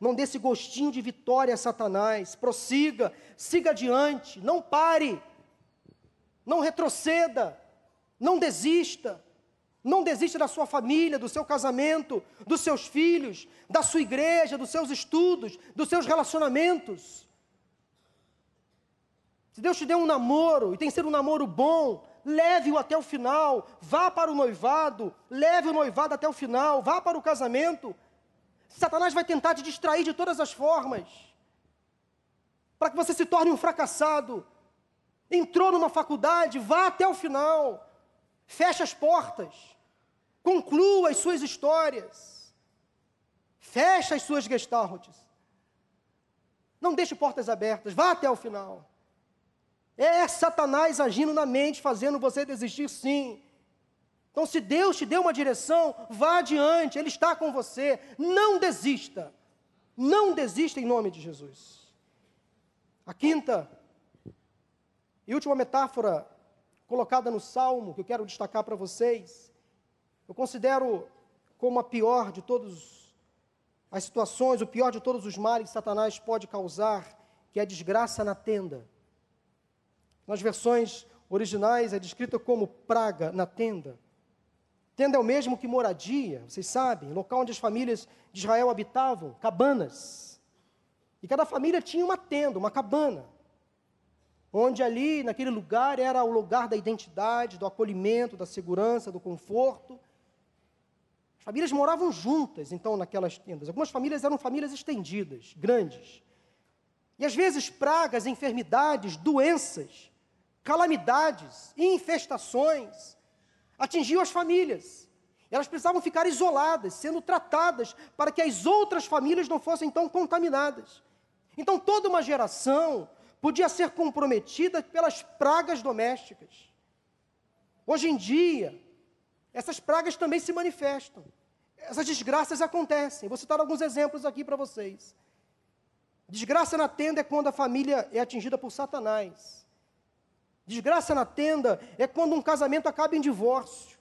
Não dê esse gostinho de vitória a Satanás. Prossiga, siga adiante, não pare, não retroceda, não desista. Não desista da sua família, do seu casamento, dos seus filhos, da sua igreja, dos seus estudos, dos seus relacionamentos. Se Deus te deu um namoro e tem que ser um namoro bom, leve-o até o final, vá para o noivado, leve o noivado até o final, vá para o casamento. Satanás vai tentar te distrair de todas as formas, para que você se torne um fracassado. Entrou numa faculdade, vá até o final, feche as portas. Conclua as suas histórias. Feche as suas gestaltes. Não deixe portas abertas, vá até o final. É Satanás agindo na mente, fazendo você desistir, sim. Então, se Deus te deu uma direção, vá adiante, Ele está com você. Não desista. Não desista em nome de Jesus. A quinta e última metáfora colocada no Salmo, que eu quero destacar para vocês, eu considero como a pior de todas as situações, o pior de todos os males que Satanás pode causar, que é a desgraça na tenda. Nas versões originais é descrita como praga na tenda. Tenda é o mesmo que moradia, vocês sabem, local onde as famílias de Israel habitavam, cabanas. E cada família tinha uma tenda, uma cabana, onde ali, naquele lugar, era o lugar da identidade, do acolhimento, da segurança, do conforto famílias moravam juntas, então, naquelas tendas. Algumas famílias eram famílias estendidas, grandes. E às vezes pragas, enfermidades, doenças, calamidades, infestações atingiam as famílias. Elas precisavam ficar isoladas, sendo tratadas para que as outras famílias não fossem tão contaminadas. Então toda uma geração podia ser comprometida pelas pragas domésticas. Hoje em dia, essas pragas também se manifestam. Essas desgraças acontecem. Vou citar alguns exemplos aqui para vocês. Desgraça na tenda é quando a família é atingida por Satanás. Desgraça na tenda é quando um casamento acaba em divórcio.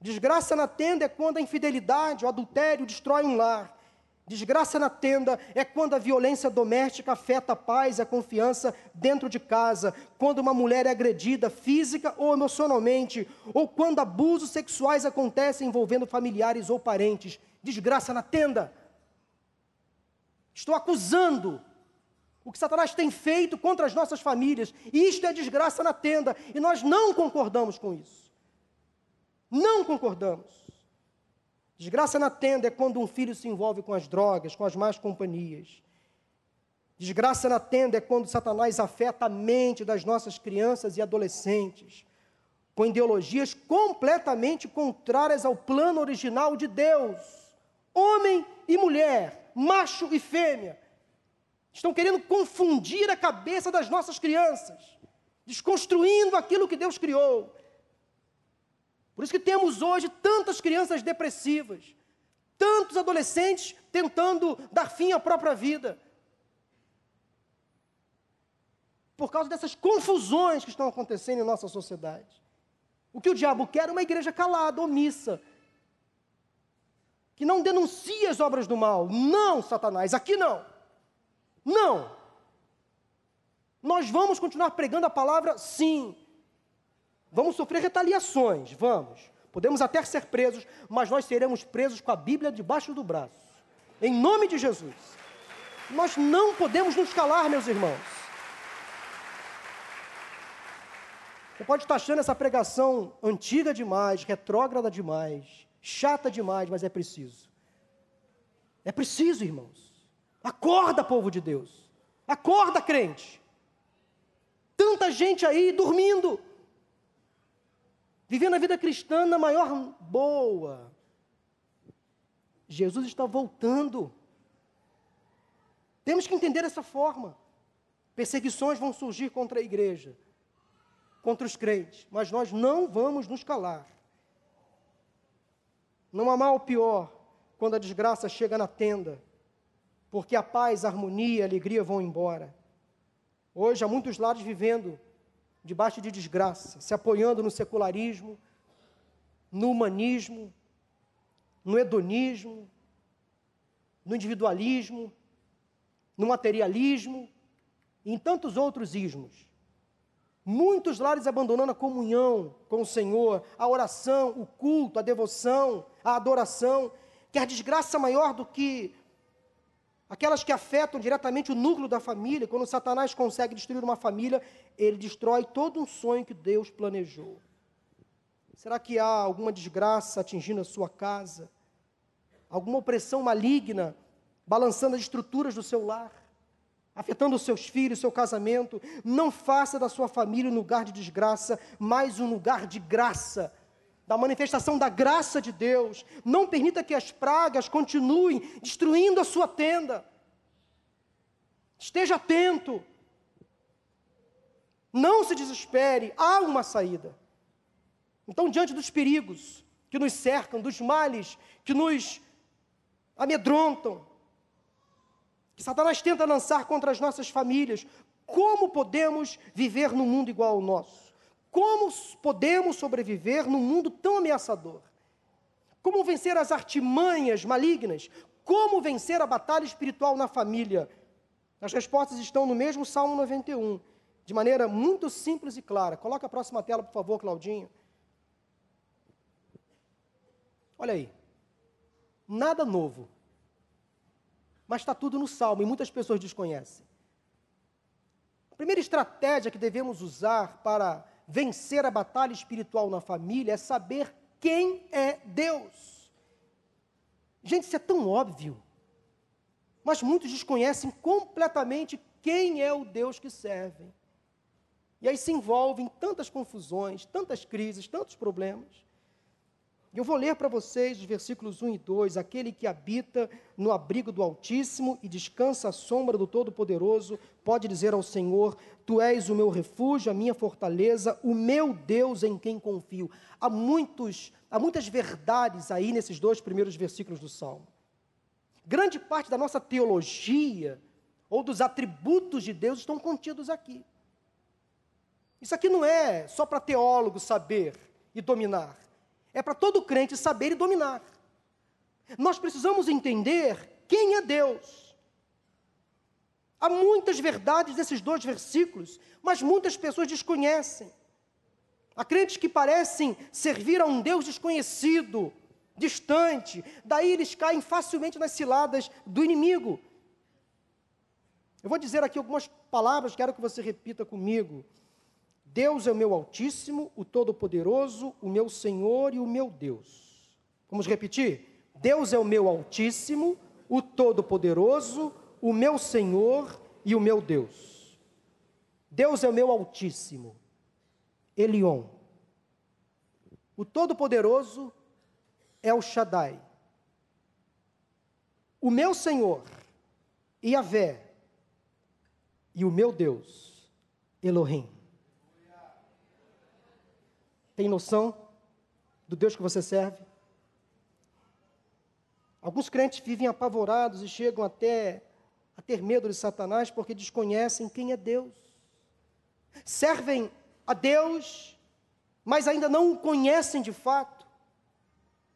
Desgraça na tenda é quando a infidelidade, o adultério destrói um lar. Desgraça na tenda é quando a violência doméstica afeta a paz e a confiança dentro de casa, quando uma mulher é agredida física ou emocionalmente, ou quando abusos sexuais acontecem envolvendo familiares ou parentes. Desgraça na tenda. Estou acusando o que Satanás tem feito contra as nossas famílias, isto é desgraça na tenda, e nós não concordamos com isso. Não concordamos. Desgraça na tenda é quando um filho se envolve com as drogas, com as más companhias. Desgraça na tenda é quando Satanás afeta a mente das nossas crianças e adolescentes, com ideologias completamente contrárias ao plano original de Deus. Homem e mulher, macho e fêmea, estão querendo confundir a cabeça das nossas crianças, desconstruindo aquilo que Deus criou. Por isso que temos hoje tantas crianças depressivas, tantos adolescentes tentando dar fim à própria vida. Por causa dessas confusões que estão acontecendo em nossa sociedade. O que o diabo quer é uma igreja calada, omissa, que não denuncia as obras do mal. Não, Satanás, aqui não. Não. Nós vamos continuar pregando a palavra, sim. Vamos sofrer retaliações, vamos. Podemos até ser presos, mas nós seremos presos com a Bíblia debaixo do braço. Em nome de Jesus. Nós não podemos nos calar, meus irmãos. Você pode estar achando essa pregação antiga demais, retrógrada demais, chata demais, mas é preciso. É preciso, irmãos. Acorda, povo de Deus. Acorda, crente. Tanta gente aí dormindo vivendo a vida cristã na maior boa. Jesus está voltando. Temos que entender essa forma. Perseguições vão surgir contra a igreja, contra os crentes, mas nós não vamos nos calar. Não há mal pior quando a desgraça chega na tenda, porque a paz, a harmonia, a alegria vão embora. Hoje há muitos lares vivendo debaixo de desgraça, se apoiando no secularismo, no humanismo, no hedonismo, no individualismo, no materialismo e em tantos outros ismos. Muitos lares abandonando a comunhão com o Senhor, a oração, o culto, a devoção, a adoração. Quer desgraça maior do que aquelas que afetam diretamente o núcleo da família. Quando Satanás consegue destruir uma família, ele destrói todo um sonho que Deus planejou. Será que há alguma desgraça atingindo a sua casa? Alguma opressão maligna balançando as estruturas do seu lar? afetando os seus filhos, seu casamento. Não faça da sua família um lugar de desgraça, mas um lugar de graça, da manifestação da graça de Deus. Não permita que as pragas continuem destruindo a sua tenda. Esteja atento. Não se desespere, há uma saída. Então, diante dos perigos que nos cercam, dos males que nos amedrontam, que Satanás tenta lançar contra as nossas famílias. Como podemos viver num mundo igual ao nosso? Como podemos sobreviver num mundo tão ameaçador? Como vencer as artimanhas malignas? Como vencer a batalha espiritual na família? As respostas estão no mesmo Salmo 91, de maneira muito simples e clara. Coloca a próxima tela, por favor, Claudinho. Olha aí. Nada novo mas está tudo no Salmo e muitas pessoas desconhecem. A primeira estratégia que devemos usar para vencer a batalha espiritual na família é saber quem é Deus. Gente, isso é tão óbvio, mas muitos desconhecem completamente quem é o Deus que servem. E aí se envolvem em tantas confusões, tantas crises, tantos problemas. Eu vou ler para vocês os versículos 1 e 2. Aquele que habita no abrigo do Altíssimo e descansa à sombra do Todo-Poderoso, pode dizer ao Senhor: Tu és o meu refúgio, a minha fortaleza, o meu Deus em quem confio. Há, muitos, há muitas verdades aí nesses dois primeiros versículos do Salmo. Grande parte da nossa teologia ou dos atributos de Deus estão contidos aqui. Isso aqui não é só para teólogo saber e dominar. É para todo crente saber e dominar. Nós precisamos entender quem é Deus. Há muitas verdades nesses dois versículos, mas muitas pessoas desconhecem. Há crentes que parecem servir a um Deus desconhecido, distante, daí eles caem facilmente nas ciladas do inimigo. Eu vou dizer aqui algumas palavras, quero que você repita comigo. Deus é o meu Altíssimo, o Todo-Poderoso, o meu Senhor e o meu Deus. Vamos repetir? Deus é o meu Altíssimo, o Todo-Poderoso, o meu Senhor e o meu Deus. Deus é o meu Altíssimo, Elion. O Todo-Poderoso é o Shaddai. O meu Senhor, Yahvé, e o meu Deus, Elohim. Tem noção do Deus que você serve? Alguns crentes vivem apavorados e chegam até a ter medo de Satanás porque desconhecem quem é Deus. Servem a Deus, mas ainda não o conhecem de fato.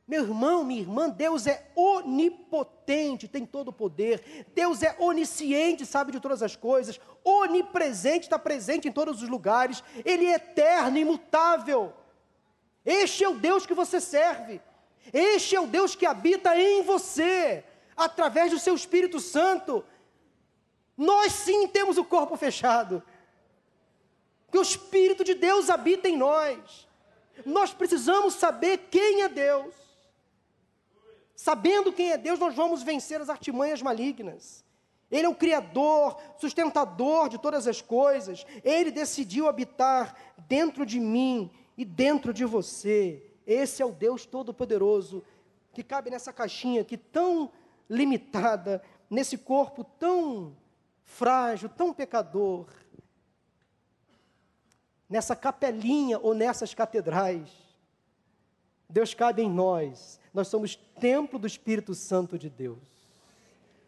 Meu irmão, minha irmã, Deus é onipotente, tem todo o poder. Deus é onisciente, sabe de todas as coisas. Onipresente, está presente em todos os lugares. Ele é eterno, imutável. Este é o Deus que você serve. Este é o Deus que habita em você, através do seu Espírito Santo. Nós sim temos o corpo fechado. Que o Espírito de Deus habita em nós. Nós precisamos saber quem é Deus. Sabendo quem é Deus, nós vamos vencer as artimanhas malignas. Ele é o Criador, sustentador de todas as coisas. Ele decidiu habitar dentro de mim e dentro de você. Esse é o Deus Todo-Poderoso que cabe nessa caixinha aqui tão limitada, nesse corpo tão frágil, tão pecador, nessa capelinha ou nessas catedrais. Deus cabe em nós, nós somos templo do Espírito Santo de Deus.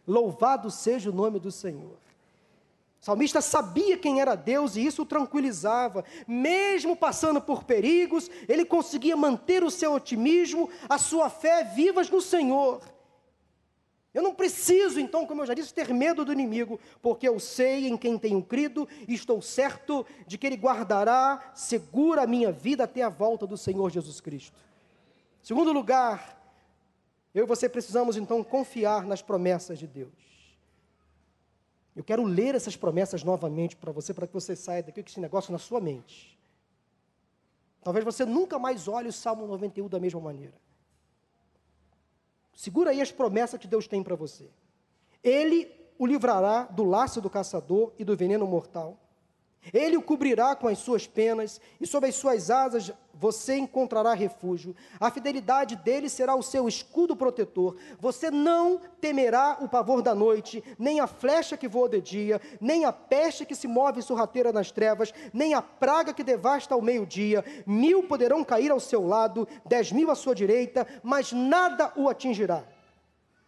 Louvado seja o nome do Senhor. O salmista sabia quem era Deus e isso o tranquilizava. Mesmo passando por perigos, ele conseguia manter o seu otimismo, a sua fé vivas no Senhor. Eu não preciso, então, como eu já disse, ter medo do inimigo, porque eu sei em quem tenho crido e estou certo de que ele guardará segura a minha vida até a volta do Senhor Jesus Cristo. Segundo lugar, eu e você precisamos então confiar nas promessas de Deus. Eu quero ler essas promessas novamente para você, para que você saia daqui com esse negócio na sua mente. Talvez você nunca mais olhe o Salmo 91 da mesma maneira. Segura aí as promessas que Deus tem para você. Ele o livrará do laço do caçador e do veneno mortal. Ele o cobrirá com as suas penas, e sob as suas asas você encontrará refúgio. A fidelidade dele será o seu escudo protetor. Você não temerá o pavor da noite, nem a flecha que voa de dia, nem a peste que se move sorrateira nas trevas, nem a praga que devasta ao meio-dia. Mil poderão cair ao seu lado, dez mil à sua direita, mas nada o atingirá.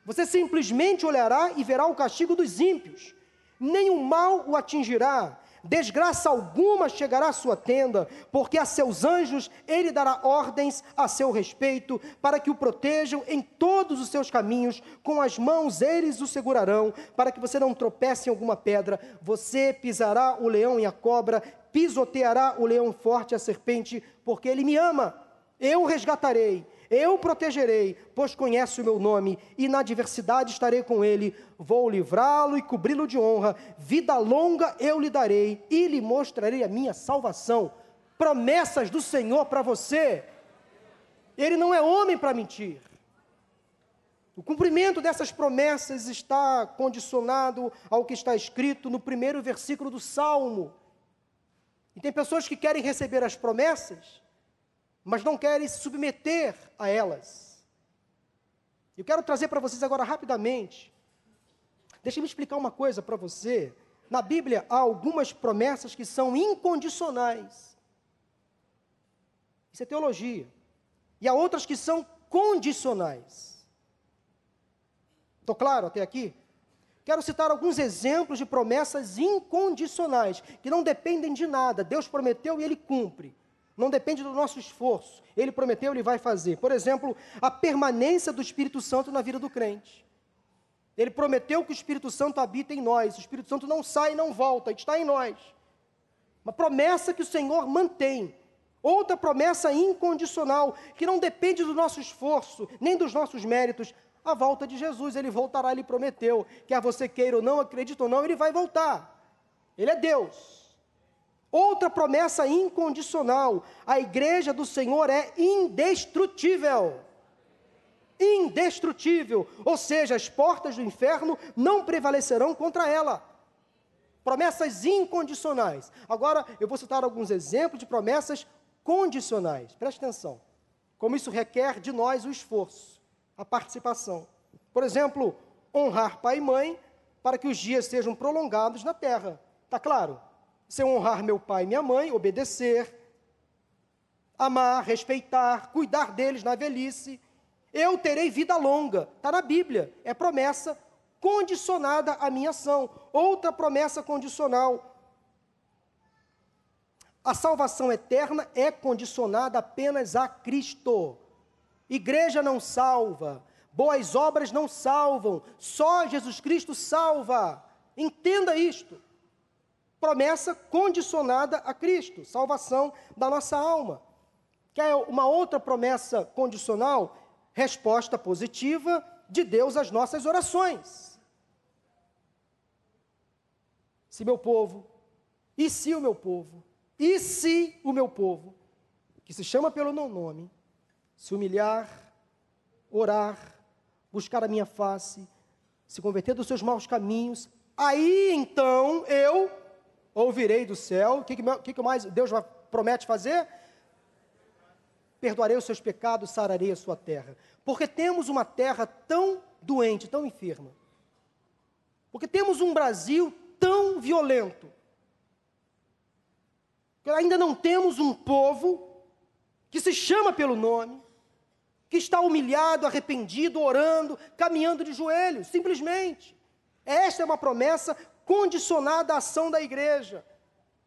Você simplesmente olhará e verá o castigo dos ímpios. Nenhum mal o atingirá desgraça alguma chegará à sua tenda, porque a seus anjos ele dará ordens a seu respeito, para que o protejam em todos os seus caminhos, com as mãos eles o segurarão, para que você não tropece em alguma pedra. Você pisará o leão e a cobra, pisoteará o leão forte e a serpente, porque ele me ama. Eu o resgatarei eu o protegerei, pois conhece o meu nome, e na adversidade estarei com ele. Vou livrá-lo e cobri-lo de honra. Vida longa eu lhe darei, e lhe mostrarei a minha salvação. Promessas do Senhor para você. Ele não é homem para mentir. O cumprimento dessas promessas está condicionado ao que está escrito no primeiro versículo do Salmo. E tem pessoas que querem receber as promessas, mas não querem se submeter a elas. Eu quero trazer para vocês agora rapidamente. Deixa me explicar uma coisa para você. Na Bíblia há algumas promessas que são incondicionais. Isso é teologia. E há outras que são condicionais. Estou claro até aqui? Quero citar alguns exemplos de promessas incondicionais, que não dependem de nada. Deus prometeu e ele cumpre não depende do nosso esforço. Ele prometeu, ele vai fazer. Por exemplo, a permanência do Espírito Santo na vida do crente. Ele prometeu que o Espírito Santo habita em nós. O Espírito Santo não sai e não volta, está em nós. Uma promessa que o Senhor mantém. Outra promessa incondicional, que não depende do nosso esforço, nem dos nossos méritos. A volta de Jesus, ele voltará, ele prometeu. Quer você queira ou não, acredite ou não, ele vai voltar. Ele é Deus. Outra promessa incondicional: a igreja do Senhor é indestrutível. Indestrutível, ou seja, as portas do inferno não prevalecerão contra ela. Promessas incondicionais. Agora, eu vou citar alguns exemplos de promessas condicionais. Preste atenção. Como isso requer de nós o esforço, a participação. Por exemplo, honrar pai e mãe para que os dias sejam prolongados na terra. Está claro? Se eu honrar meu pai e minha mãe, obedecer, amar, respeitar, cuidar deles na velhice, eu terei vida longa. Está na Bíblia, é promessa condicionada à minha ação. Outra promessa condicional. A salvação eterna é condicionada apenas a Cristo. Igreja não salva, boas obras não salvam, só Jesus Cristo salva. Entenda isto promessa condicionada a Cristo, salvação da nossa alma. Quer uma outra promessa condicional? Resposta positiva de Deus às nossas orações. Se meu povo, e se o meu povo, e se o meu povo, que se chama pelo meu nome, se humilhar, orar, buscar a minha face, se converter dos seus maus caminhos, aí então eu ouvirei do céu. O que, que, que mais Deus promete fazer? Perdoarei os seus pecados, sararei a sua terra. Porque temos uma terra tão doente, tão enferma. Porque temos um Brasil tão violento. Que ainda não temos um povo que se chama pelo nome, que está humilhado, arrependido, orando, caminhando de joelhos, simplesmente. Esta é uma promessa condicionada à ação da igreja.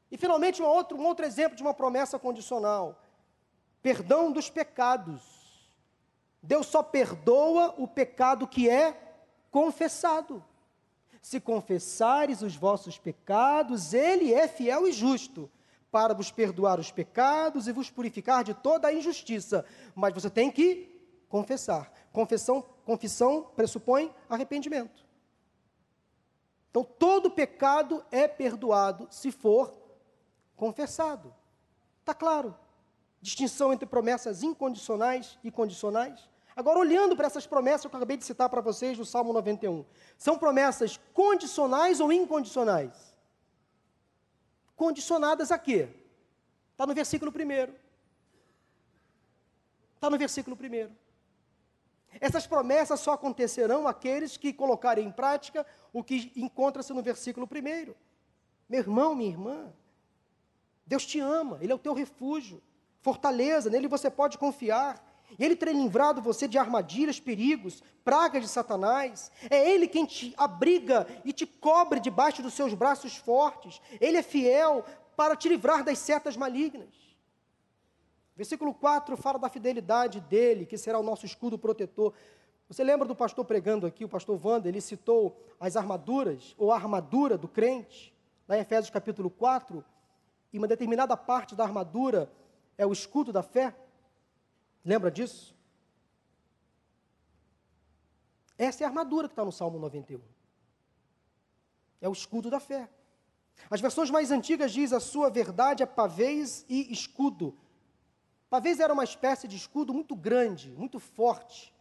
E finalmente, um outro, um outro exemplo de uma promessa condicional: perdão dos pecados. Deus só perdoa o pecado que é confessado. Se confessares os vossos pecados, Ele é fiel e justo para vos perdoar os pecados e vos purificar de toda a injustiça. Mas você tem que confessar. Confissão, confissão pressupõe arrependimento. Então, todo pecado é perdoado se for confessado. Está claro? Distinção entre promessas incondicionais e condicionais. Agora, olhando para essas promessas que eu acabei de citar para vocês do Salmo 91, são promessas condicionais ou incondicionais? Condicionadas a quê? Está no versículo primeiro. Está no versículo primeiro. Essas promessas só acontecerão àqueles que colocarem em prática o que encontra-se no versículo primeiro. Meu irmão, minha irmã, Deus te ama, Ele é o teu refúgio, fortaleza, nele você pode confiar. Ele tem livrado você de armadilhas, perigos, pragas de Satanás. É Ele quem te abriga e te cobre debaixo dos seus braços fortes. Ele é fiel para te livrar das setas malignas. Versículo 4 fala da fidelidade dele, que será o nosso escudo protetor. Você lembra do pastor pregando aqui, o pastor Wander, ele citou as armaduras, ou a armadura do crente, lá em Efésios capítulo 4, e uma determinada parte da armadura é o escudo da fé. Lembra disso? Essa é a armadura que está no Salmo 91. É o escudo da fé. As versões mais antigas diz a sua verdade é pavês e escudo. Pavês era uma espécie de escudo muito grande, muito forte,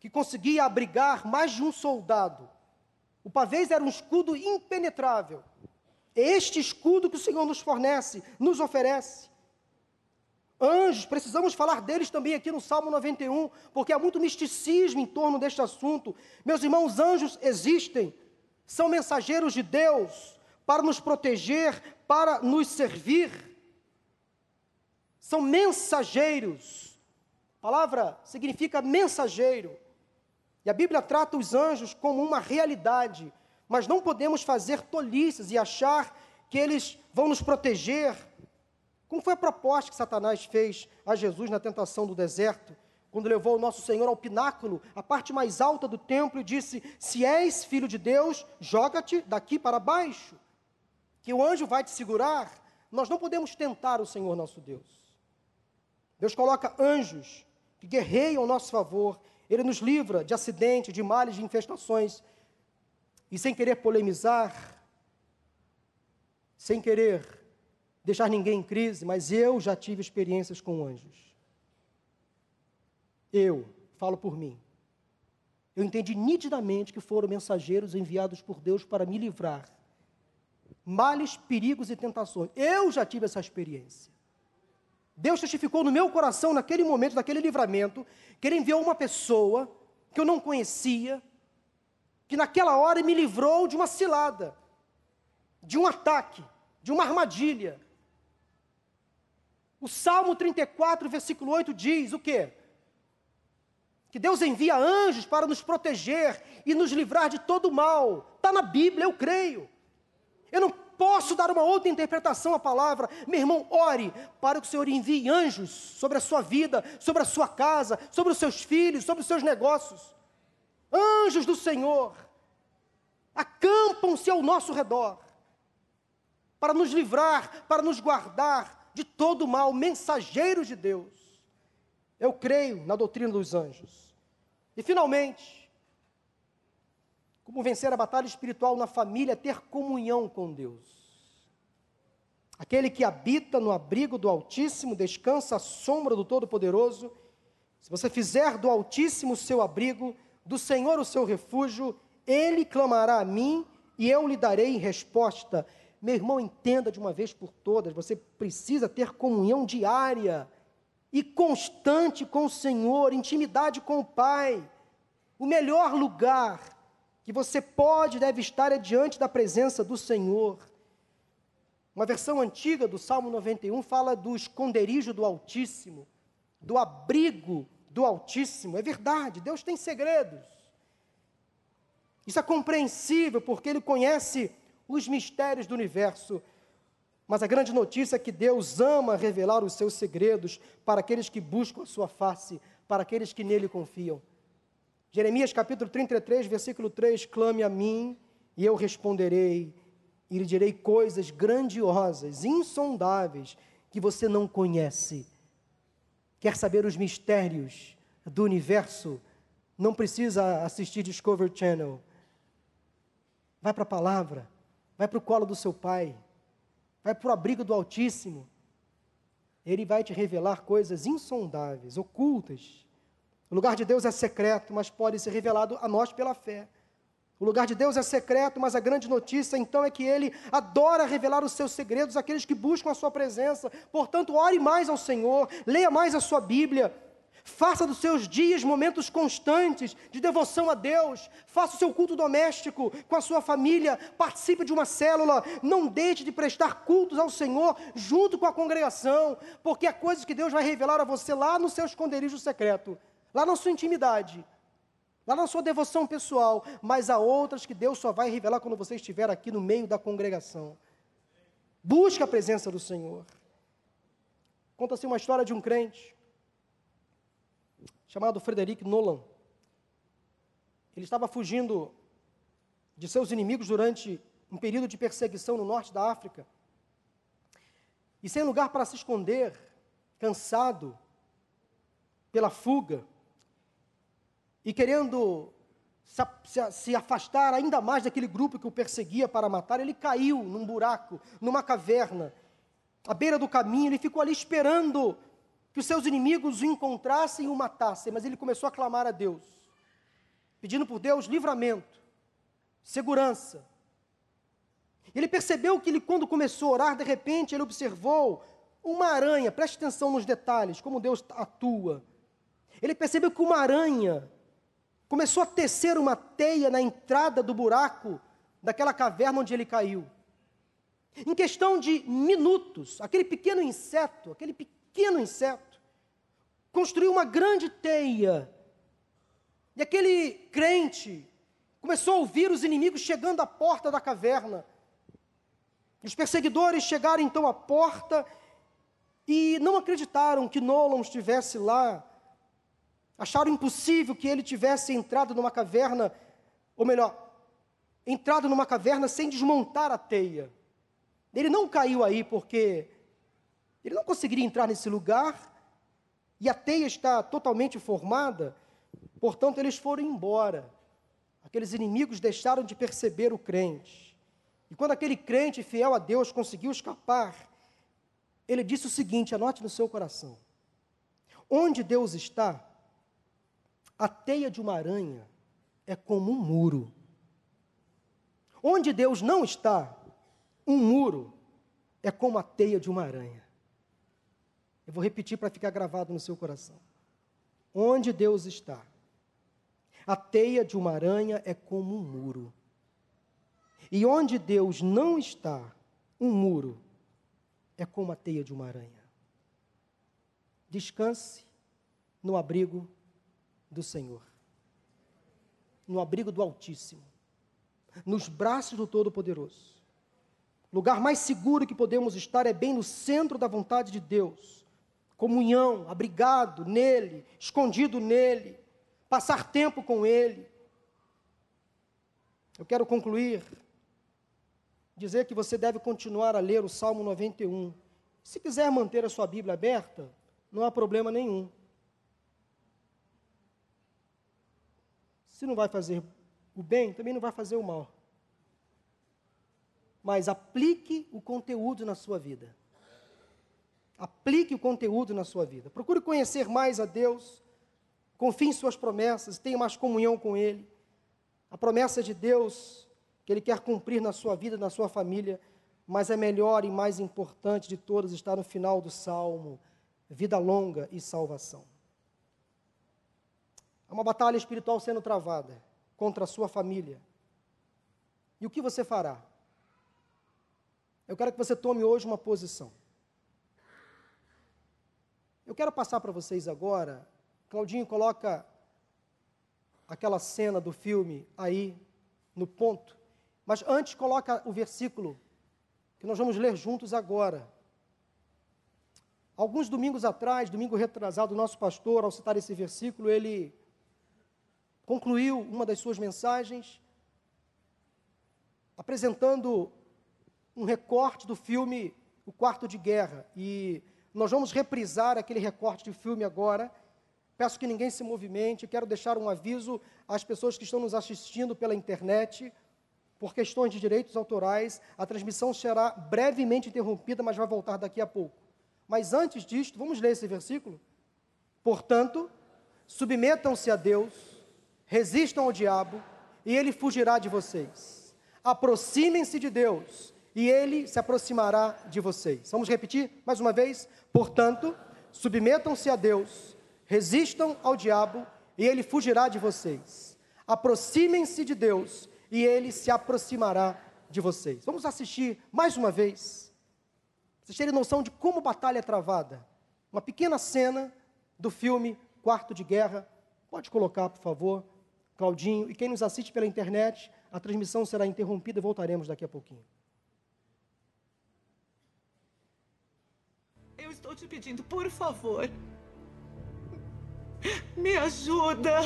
que conseguia abrigar mais de um soldado. O pavês era um escudo impenetrável. É este escudo que o Senhor nos fornece, nos oferece. Anjos, precisamos falar deles também aqui no Salmo 91, porque há muito misticismo em torno deste assunto. Meus irmãos, anjos existem, são mensageiros de Deus para nos proteger, para nos servir. São mensageiros. A palavra significa mensageiro. E a Bíblia trata os anjos como uma realidade, mas não podemos fazer tolices e achar que eles vão nos proteger como foi a proposta que Satanás fez a Jesus na tentação do deserto, quando levou o nosso Senhor ao pináculo, a parte mais alta do templo, e disse: Se és filho de Deus, joga-te daqui para baixo, que o anjo vai te segurar. Nós não podemos tentar o Senhor nosso Deus. Deus coloca anjos que guerreiam ao nosso favor, Ele nos livra de acidentes, de males, de infestações. E sem querer polemizar, sem querer deixar ninguém em crise, mas eu já tive experiências com anjos. Eu, falo por mim. Eu entendi nitidamente que foram mensageiros enviados por Deus para me livrar. Males, perigos e tentações. Eu já tive essa experiência. Deus testificou no meu coração, naquele momento, naquele livramento, que Ele enviou uma pessoa que eu não conhecia, que naquela hora me livrou de uma cilada, de um ataque, de uma armadilha. O Salmo 34, versículo 8 diz o quê? Que Deus envia anjos para nos proteger e nos livrar de todo mal. Está na Bíblia, eu creio. Eu não posso dar uma outra interpretação à palavra. Meu irmão, ore para que o Senhor envie anjos sobre a sua vida, sobre a sua casa, sobre os seus filhos, sobre os seus negócios. Anjos do Senhor acampam-se ao nosso redor para nos livrar, para nos guardar, de todo mal, mensageiros de Deus. Eu creio na doutrina dos anjos. E finalmente, como vencer a batalha espiritual na família, ter comunhão com Deus. Aquele que habita no abrigo do Altíssimo, descansa à sombra do Todo-Poderoso. Se você fizer do Altíssimo o seu abrigo, do Senhor o seu refúgio, ele clamará a mim e eu lhe darei resposta. Meu irmão, entenda de uma vez por todas: você precisa ter comunhão diária e constante com o Senhor, intimidade com o Pai. O melhor lugar que você pode e deve estar diante da presença do Senhor. Uma versão antiga do Salmo 91 fala do esconderijo do Altíssimo, do abrigo do Altíssimo. É verdade, Deus tem segredos. Isso é compreensível porque Ele conhece os mistérios do universo. Mas a grande notícia é que Deus ama revelar os seus segredos para aqueles que buscam a sua face, para aqueles que nele confiam. Jeremias capítulo 33, versículo 3: Clame a mim e eu responderei, e lhe direi coisas grandiosas, insondáveis, que você não conhece. Quer saber os mistérios do universo? Não precisa assistir Discovery Channel. Vai para a palavra, vai para o colo do seu pai, vai para o abrigo do Altíssimo. Ele vai te revelar coisas insondáveis, ocultas. O lugar de Deus é secreto, mas pode ser revelado a nós pela fé. O lugar de Deus é secreto, mas a grande notícia então é que ele adora revelar os seus segredos àqueles que buscam a sua presença. Portanto, ore mais ao Senhor, leia mais a sua Bíblia. Faça dos seus dias momentos constantes de devoção a Deus. Faça o seu culto doméstico com a sua família. Participe de uma célula. Não deixe de prestar cultos ao Senhor junto com a congregação, porque há coisas que Deus vai revelar a você lá no seu esconderijo secreto, lá na sua intimidade lá na sua devoção pessoal, mas há outras que Deus só vai revelar quando você estiver aqui no meio da congregação. Busque a presença do Senhor. Conta-se uma história de um crente chamado Frederic Nolan. Ele estava fugindo de seus inimigos durante um período de perseguição no norte da África. E sem lugar para se esconder, cansado pela fuga, e querendo se, afastar ainda mais daquele grupo que o perseguia para matar, ele caiu num buraco, numa caverna, à beira do caminho, ele ficou ali esperando que os seus inimigos o encontrassem e o matassem, mas ele começou a clamar a Deus, pedindo por Deus livramento, segurança. Ele percebeu que ele, quando começou a orar, de repente ele observou uma aranha, preste atenção nos detalhes, como Deus atua. Ele percebeu que uma aranha começou a tecer uma teia na entrada do buraco daquela caverna onde ele caiu. Em questão de minutos, aquele pequeno inseto, aquele pequeno inseto, construiu uma grande teia. E aquele crente começou a ouvir os inimigos chegando à porta da caverna. Os perseguidores chegaram então à porta e não acreditaram que Nolan estivesse lá Acharam impossível que ele tivesse entrado numa caverna, ou melhor, entrado numa caverna sem desmontar a teia. Ele não caiu aí porque ele não conseguiria entrar nesse lugar e a teia está totalmente formada, portanto, eles foram embora. Aqueles inimigos deixaram de perceber o crente. E quando aquele crente fiel a Deus conseguiu escapar, ele disse o seguinte: anote no seu coração: onde Deus está, a teia de uma aranha é como um muro. Onde Deus não está, um muro é como a teia de uma aranha. Eu vou repetir para ficar gravado no seu coração. Onde Deus está, a teia de uma aranha é como um muro. E onde Deus não está, um muro é como a teia de uma aranha. Descanse no abrigo do Senhor, no abrigo do Altíssimo, nos braços do Todo-Poderoso. Lugar mais seguro que podemos estar é bem no centro da vontade de Deus. Comunhão, abrigado nele, escondido nele, passar tempo com ele. Eu quero concluir, dizer que você deve continuar a ler o Salmo 91. Se quiser manter a sua Bíblia aberta, não há problema nenhum. Se não vai fazer o bem, também não vai fazer o mal. Mas aplique o conteúdo na sua vida. Aplique o conteúdo na sua vida. Procure conhecer mais a Deus. Confie em suas promessas, tenha mais comunhão com Ele. A promessa de Deus que Ele quer cumprir na sua vida, na sua família, mas é melhor e mais importante de todas está no final do salmo: vida longa e salvação. Há uma batalha espiritual sendo travada contra a sua família. E o que você fará? Eu quero que você tome hoje uma posição. Eu quero passar para vocês agora. Claudinho coloca aquela cena do filme aí no ponto. Mas antes, coloca o versículo que nós vamos ler juntos agora. Alguns domingos atrás, domingo retrasado, o nosso pastor, ao citar esse versículo, ele concluiu uma das suas mensagens apresentando um recorte do filme O Quarto de Guerra. E nós vamos reprisar aquele recorte de filme agora. Peço que ninguém se movimente. Quero deixar um aviso às pessoas que estão nos assistindo pela internet. Por questões de direitos autorais, a transmissão será brevemente interrompida, mas vai voltar daqui a pouco. Mas antes disto, vamos ler esse versículo? Portanto, submetam-se a Deus, resistam ao diabo, e ele fugirá de vocês. Aproximem-se de Deus, e ele se aproximará de vocês. Vamos repetir mais uma vez? Portanto, submetam-se a Deus, resistam ao diabo, e ele fugirá de vocês. Aproximem-se de Deus, e ele se aproximará de vocês. Vamos assistir mais uma vez. Vocês terem noção de como batalha é travada. Uma pequena cena do filme Quarto de Guerra. Pode colocar, por favor, Claudinho. E quem nos assiste pela internet, a transmissão será interrompida e voltaremos daqui a pouquinho. Eu estou te pedindo, por favor. Me ajuda.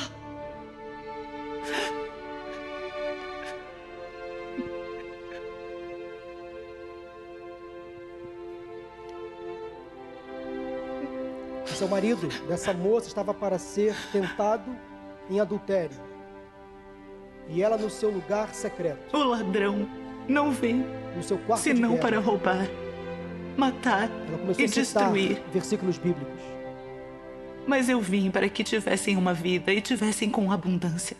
O seu marido dessa moça estava para ser tentado em adultério. E ela no seu lugar secreto. O ladrão não vem no seu quarto senão para roubar, matar e destruir. versículos bíblicos. Mas eu vim para que tivessem uma vida e tivessem com abundância.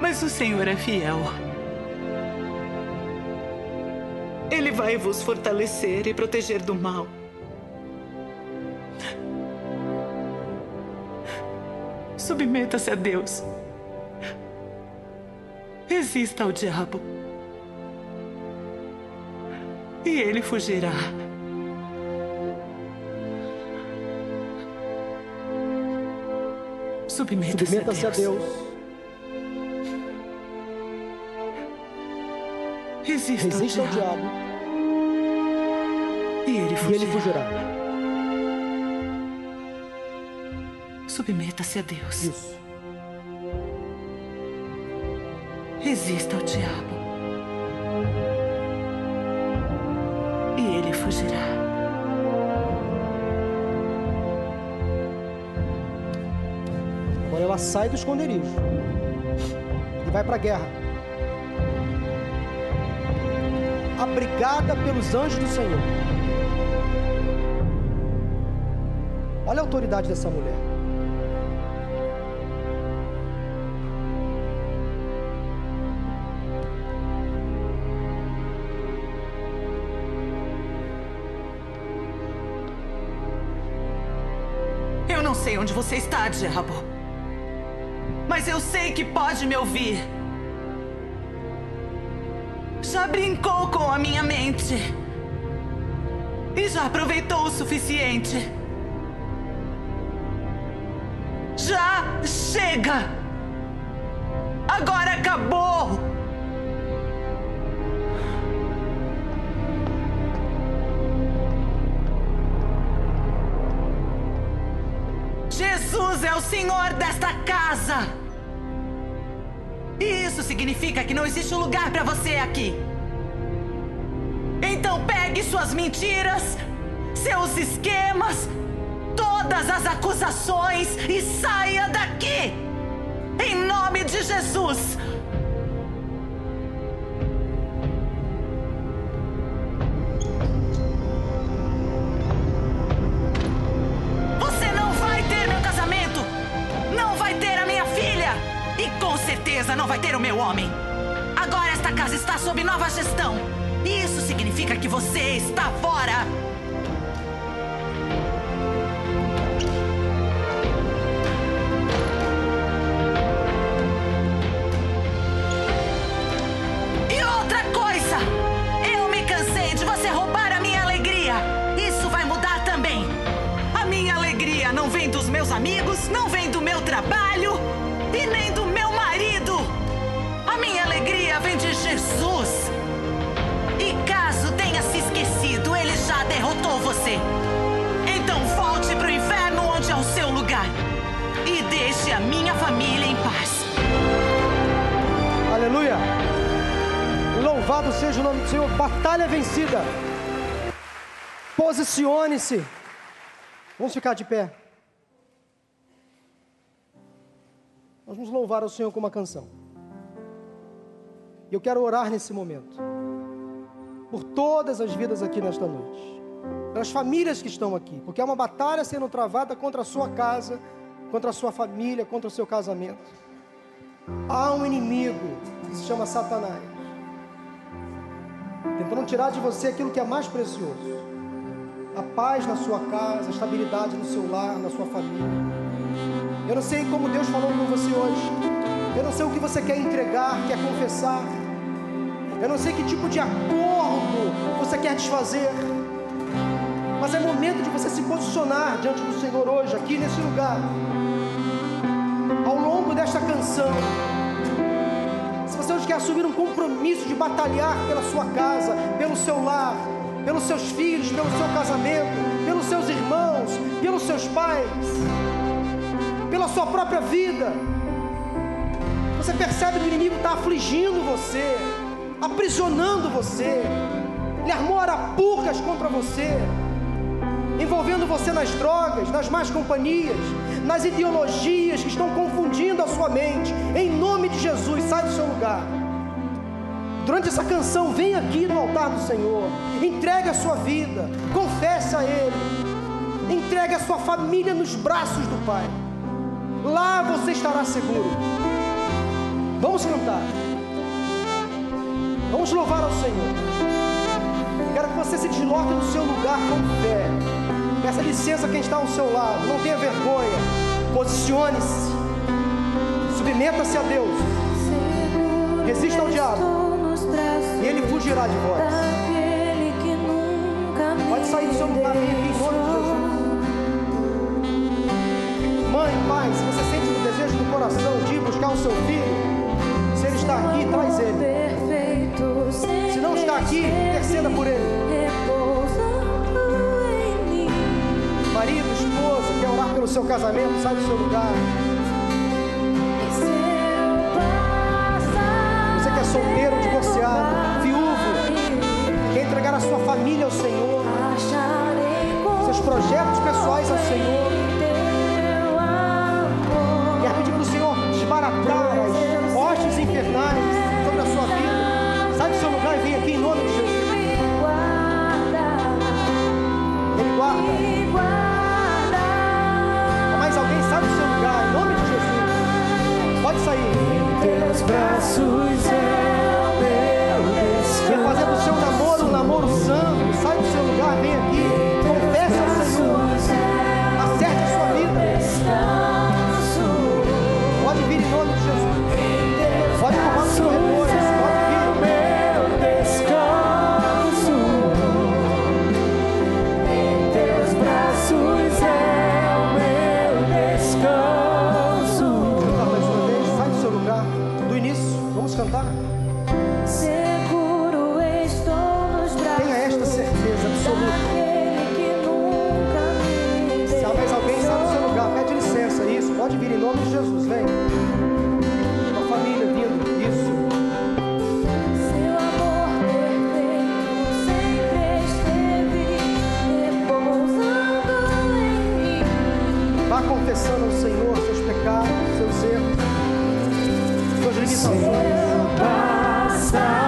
Mas o Senhor é fiel. Ele vai vos fortalecer e proteger do mal. Submeta-se a Deus. Resista ao diabo. E ele fugirá. Submeta-se Submeta-se a Deus. Resista, Resista ao ao diabo. diabo E ele e fugirá. ele fugirá. Submeta-se a Deus. Isso. Resista ao diabo. E ele fugirá. Agora ela sai do esconderijo e vai para a guerra. Abrigada pelos anjos do Senhor. Olha a autoridade dessa mulher. Onde você está, diabo. Mas eu sei que pode me ouvir. Já brincou com a minha mente. E já aproveitou o suficiente. Já chega! Não existe lugar para você aqui. Então pegue suas mentiras, seus esquemas, todas as acusações e saia daqui! Em nome de Jesus! Posicione-se. Vamos ficar de pé. Nós vamos louvar ao Senhor com uma canção. E eu quero orar nesse momento. Por todas as vidas aqui nesta noite. Pelas famílias que estão aqui. Porque é uma batalha sendo travada contra a sua casa, contra a sua família, contra o seu casamento. Há um inimigo que se chama Satanás. Tentando tirar de você aquilo que é mais precioso. A paz na sua casa, a estabilidade no seu lar, na sua família. Eu não sei como Deus falou com você hoje. Eu não sei o que você quer entregar, quer confessar. Eu não sei que tipo de acordo você quer desfazer. Mas é momento de você se posicionar diante do Senhor hoje, aqui nesse lugar. Ao longo desta canção. Se você hoje quer assumir um compromisso de batalhar pela sua casa, pelo seu lar, pelos seus filhos, pelo seu casamento, pelos seus irmãos, pelos seus pais pela sua própria vida. Você percebe que o inimigo está afligindo você, aprisionando você, ele armou arapucas contra você, envolvendo você nas drogas, nas más companhias, nas ideologias que estão confundindo a sua mente. Em nome de Jesus, sai do seu lugar. Durante essa canção, vem aqui no altar do Senhor, entregue a sua vida, confesse a Ele, entregue a sua família nos braços do Pai. Lá você estará seguro. Vamos cantar. Vamos louvar ao Senhor. Quero que você se desloque no seu lugar com fé. Peça licença quem está ao seu lado. Não tenha vergonha. Posicione-se. Submeta-se a Deus. Resista ao diabo. Fugirá de vós. Pode sair do seu lugar em nome de Jesus. Mãe, pai, se você sente o desejo do coração de ir buscar o seu filho, se ele está aqui, traz ele. Se não está aqui, interceda por ele. Marido, esposa, quer orar pelo seu casamento, sai do seu lugar. Você que é solteiro, divorciado, quer a sua família ao Senhor, seus projetos pessoais ao Senhor. desbaratar as hostes infernais sobre a sua vida. Sai do seu lugar e vem aqui em nome de Jesus. Ele guarda. Mais alguém sai do seu lugar em nome de Jesus. Pode sair. Em teus braços é o meu descanso. Quer fazer do seu namoro namoro santo. Sai do seu lugar, vem aqui. Pode vir em nome de Jesus. Vem. Uma família vindo. Isso. Seu. Vá confessando ao Senhor seus pecados, seus erros, suas limitações. Passar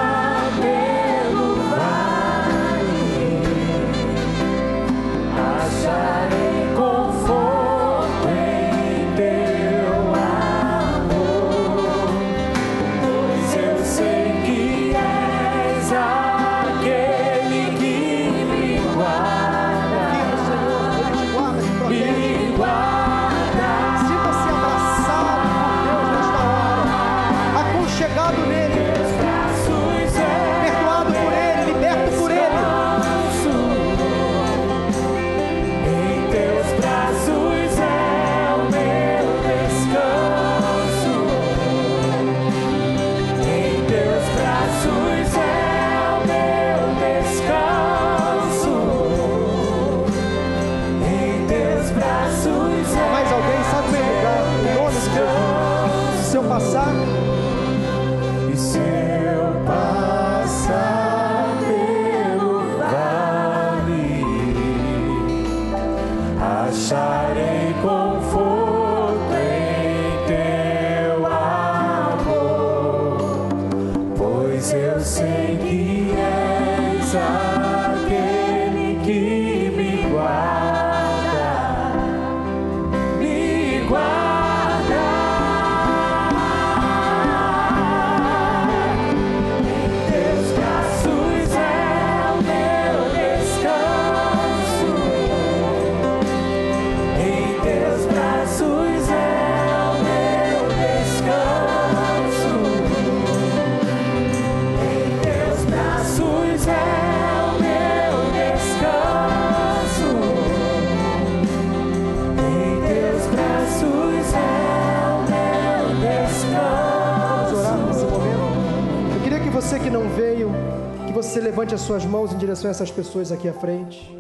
suas mãos em direção a essas pessoas aqui à frente.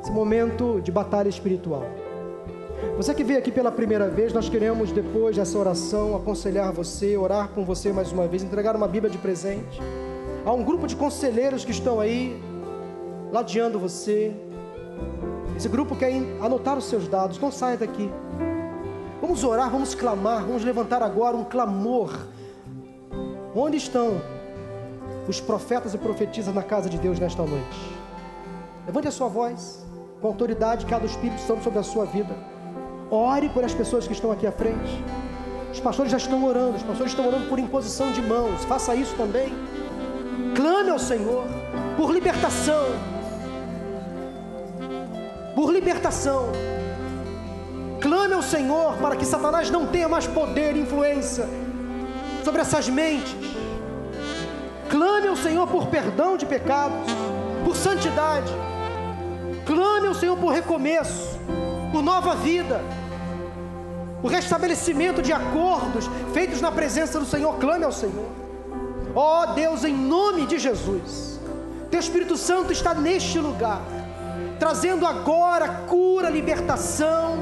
Esse momento de batalha espiritual. Você que veio aqui pela primeira vez, nós queremos, depois dessa oração, aconselhar você, orar com você mais uma vez, entregar uma Bíblia de presente. Há um grupo de conselheiros que estão aí, ladeando você. Esse grupo quer anotar os seus dados, não saia daqui. Vamos orar, vamos clamar, vamos levantar agora um clamor. Onde estão os profetas e profetisas na casa de Deus nesta noite. Levante a sua voz, com a autoridade que há do Espírito Santo sobre a sua vida. Ore por as pessoas que estão aqui à frente. Os pastores já estão orando, os pastores estão orando por imposição de mãos. Faça isso também. Clame ao Senhor por libertação. Por libertação. Clame ao Senhor para que Satanás não tenha mais poder e influência sobre essas mentes Clame ao Senhor por perdão de pecados, por santidade. Clame ao Senhor por recomeço, por nova vida, por restabelecimento de acordos feitos na presença do Senhor. Clame ao Senhor. Ó oh, Deus, em nome de Jesus, Teu Espírito Santo está neste lugar, trazendo agora cura, libertação,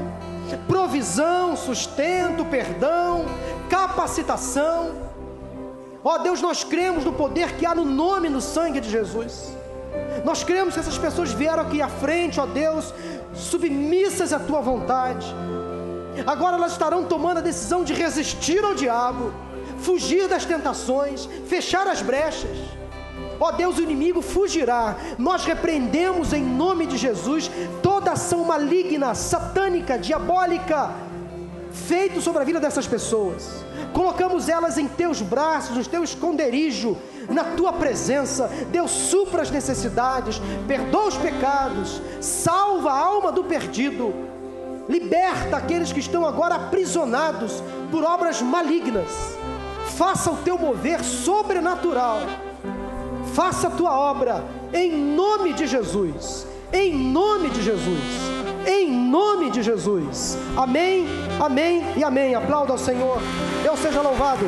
provisão, sustento, perdão, capacitação Ó oh, Deus, nós cremos no poder que há no nome e no sangue de Jesus. Nós cremos que essas pessoas vieram aqui à frente, ó Deus, submissas à tua vontade. Agora elas estarão tomando a decisão de resistir ao diabo, fugir das tentações, fechar as brechas. Ó Deus, o inimigo fugirá. Nós repreendemos em nome de Jesus toda ação maligna, satânica, diabólica, feito sobre a vida dessas pessoas colocamos elas em teus braços, no teu esconderijo, na tua presença. Deus supra as necessidades, perdoa os pecados, salva a alma do perdido, liberta aqueles que estão agora aprisionados por obras malignas. Faça o teu mover sobrenatural. Faça a tua obra em nome de Jesus. Em nome de Jesus. Em nome de Jesus. Amém, amém e amém. Aplauda ao Senhor. Deus seja louvado.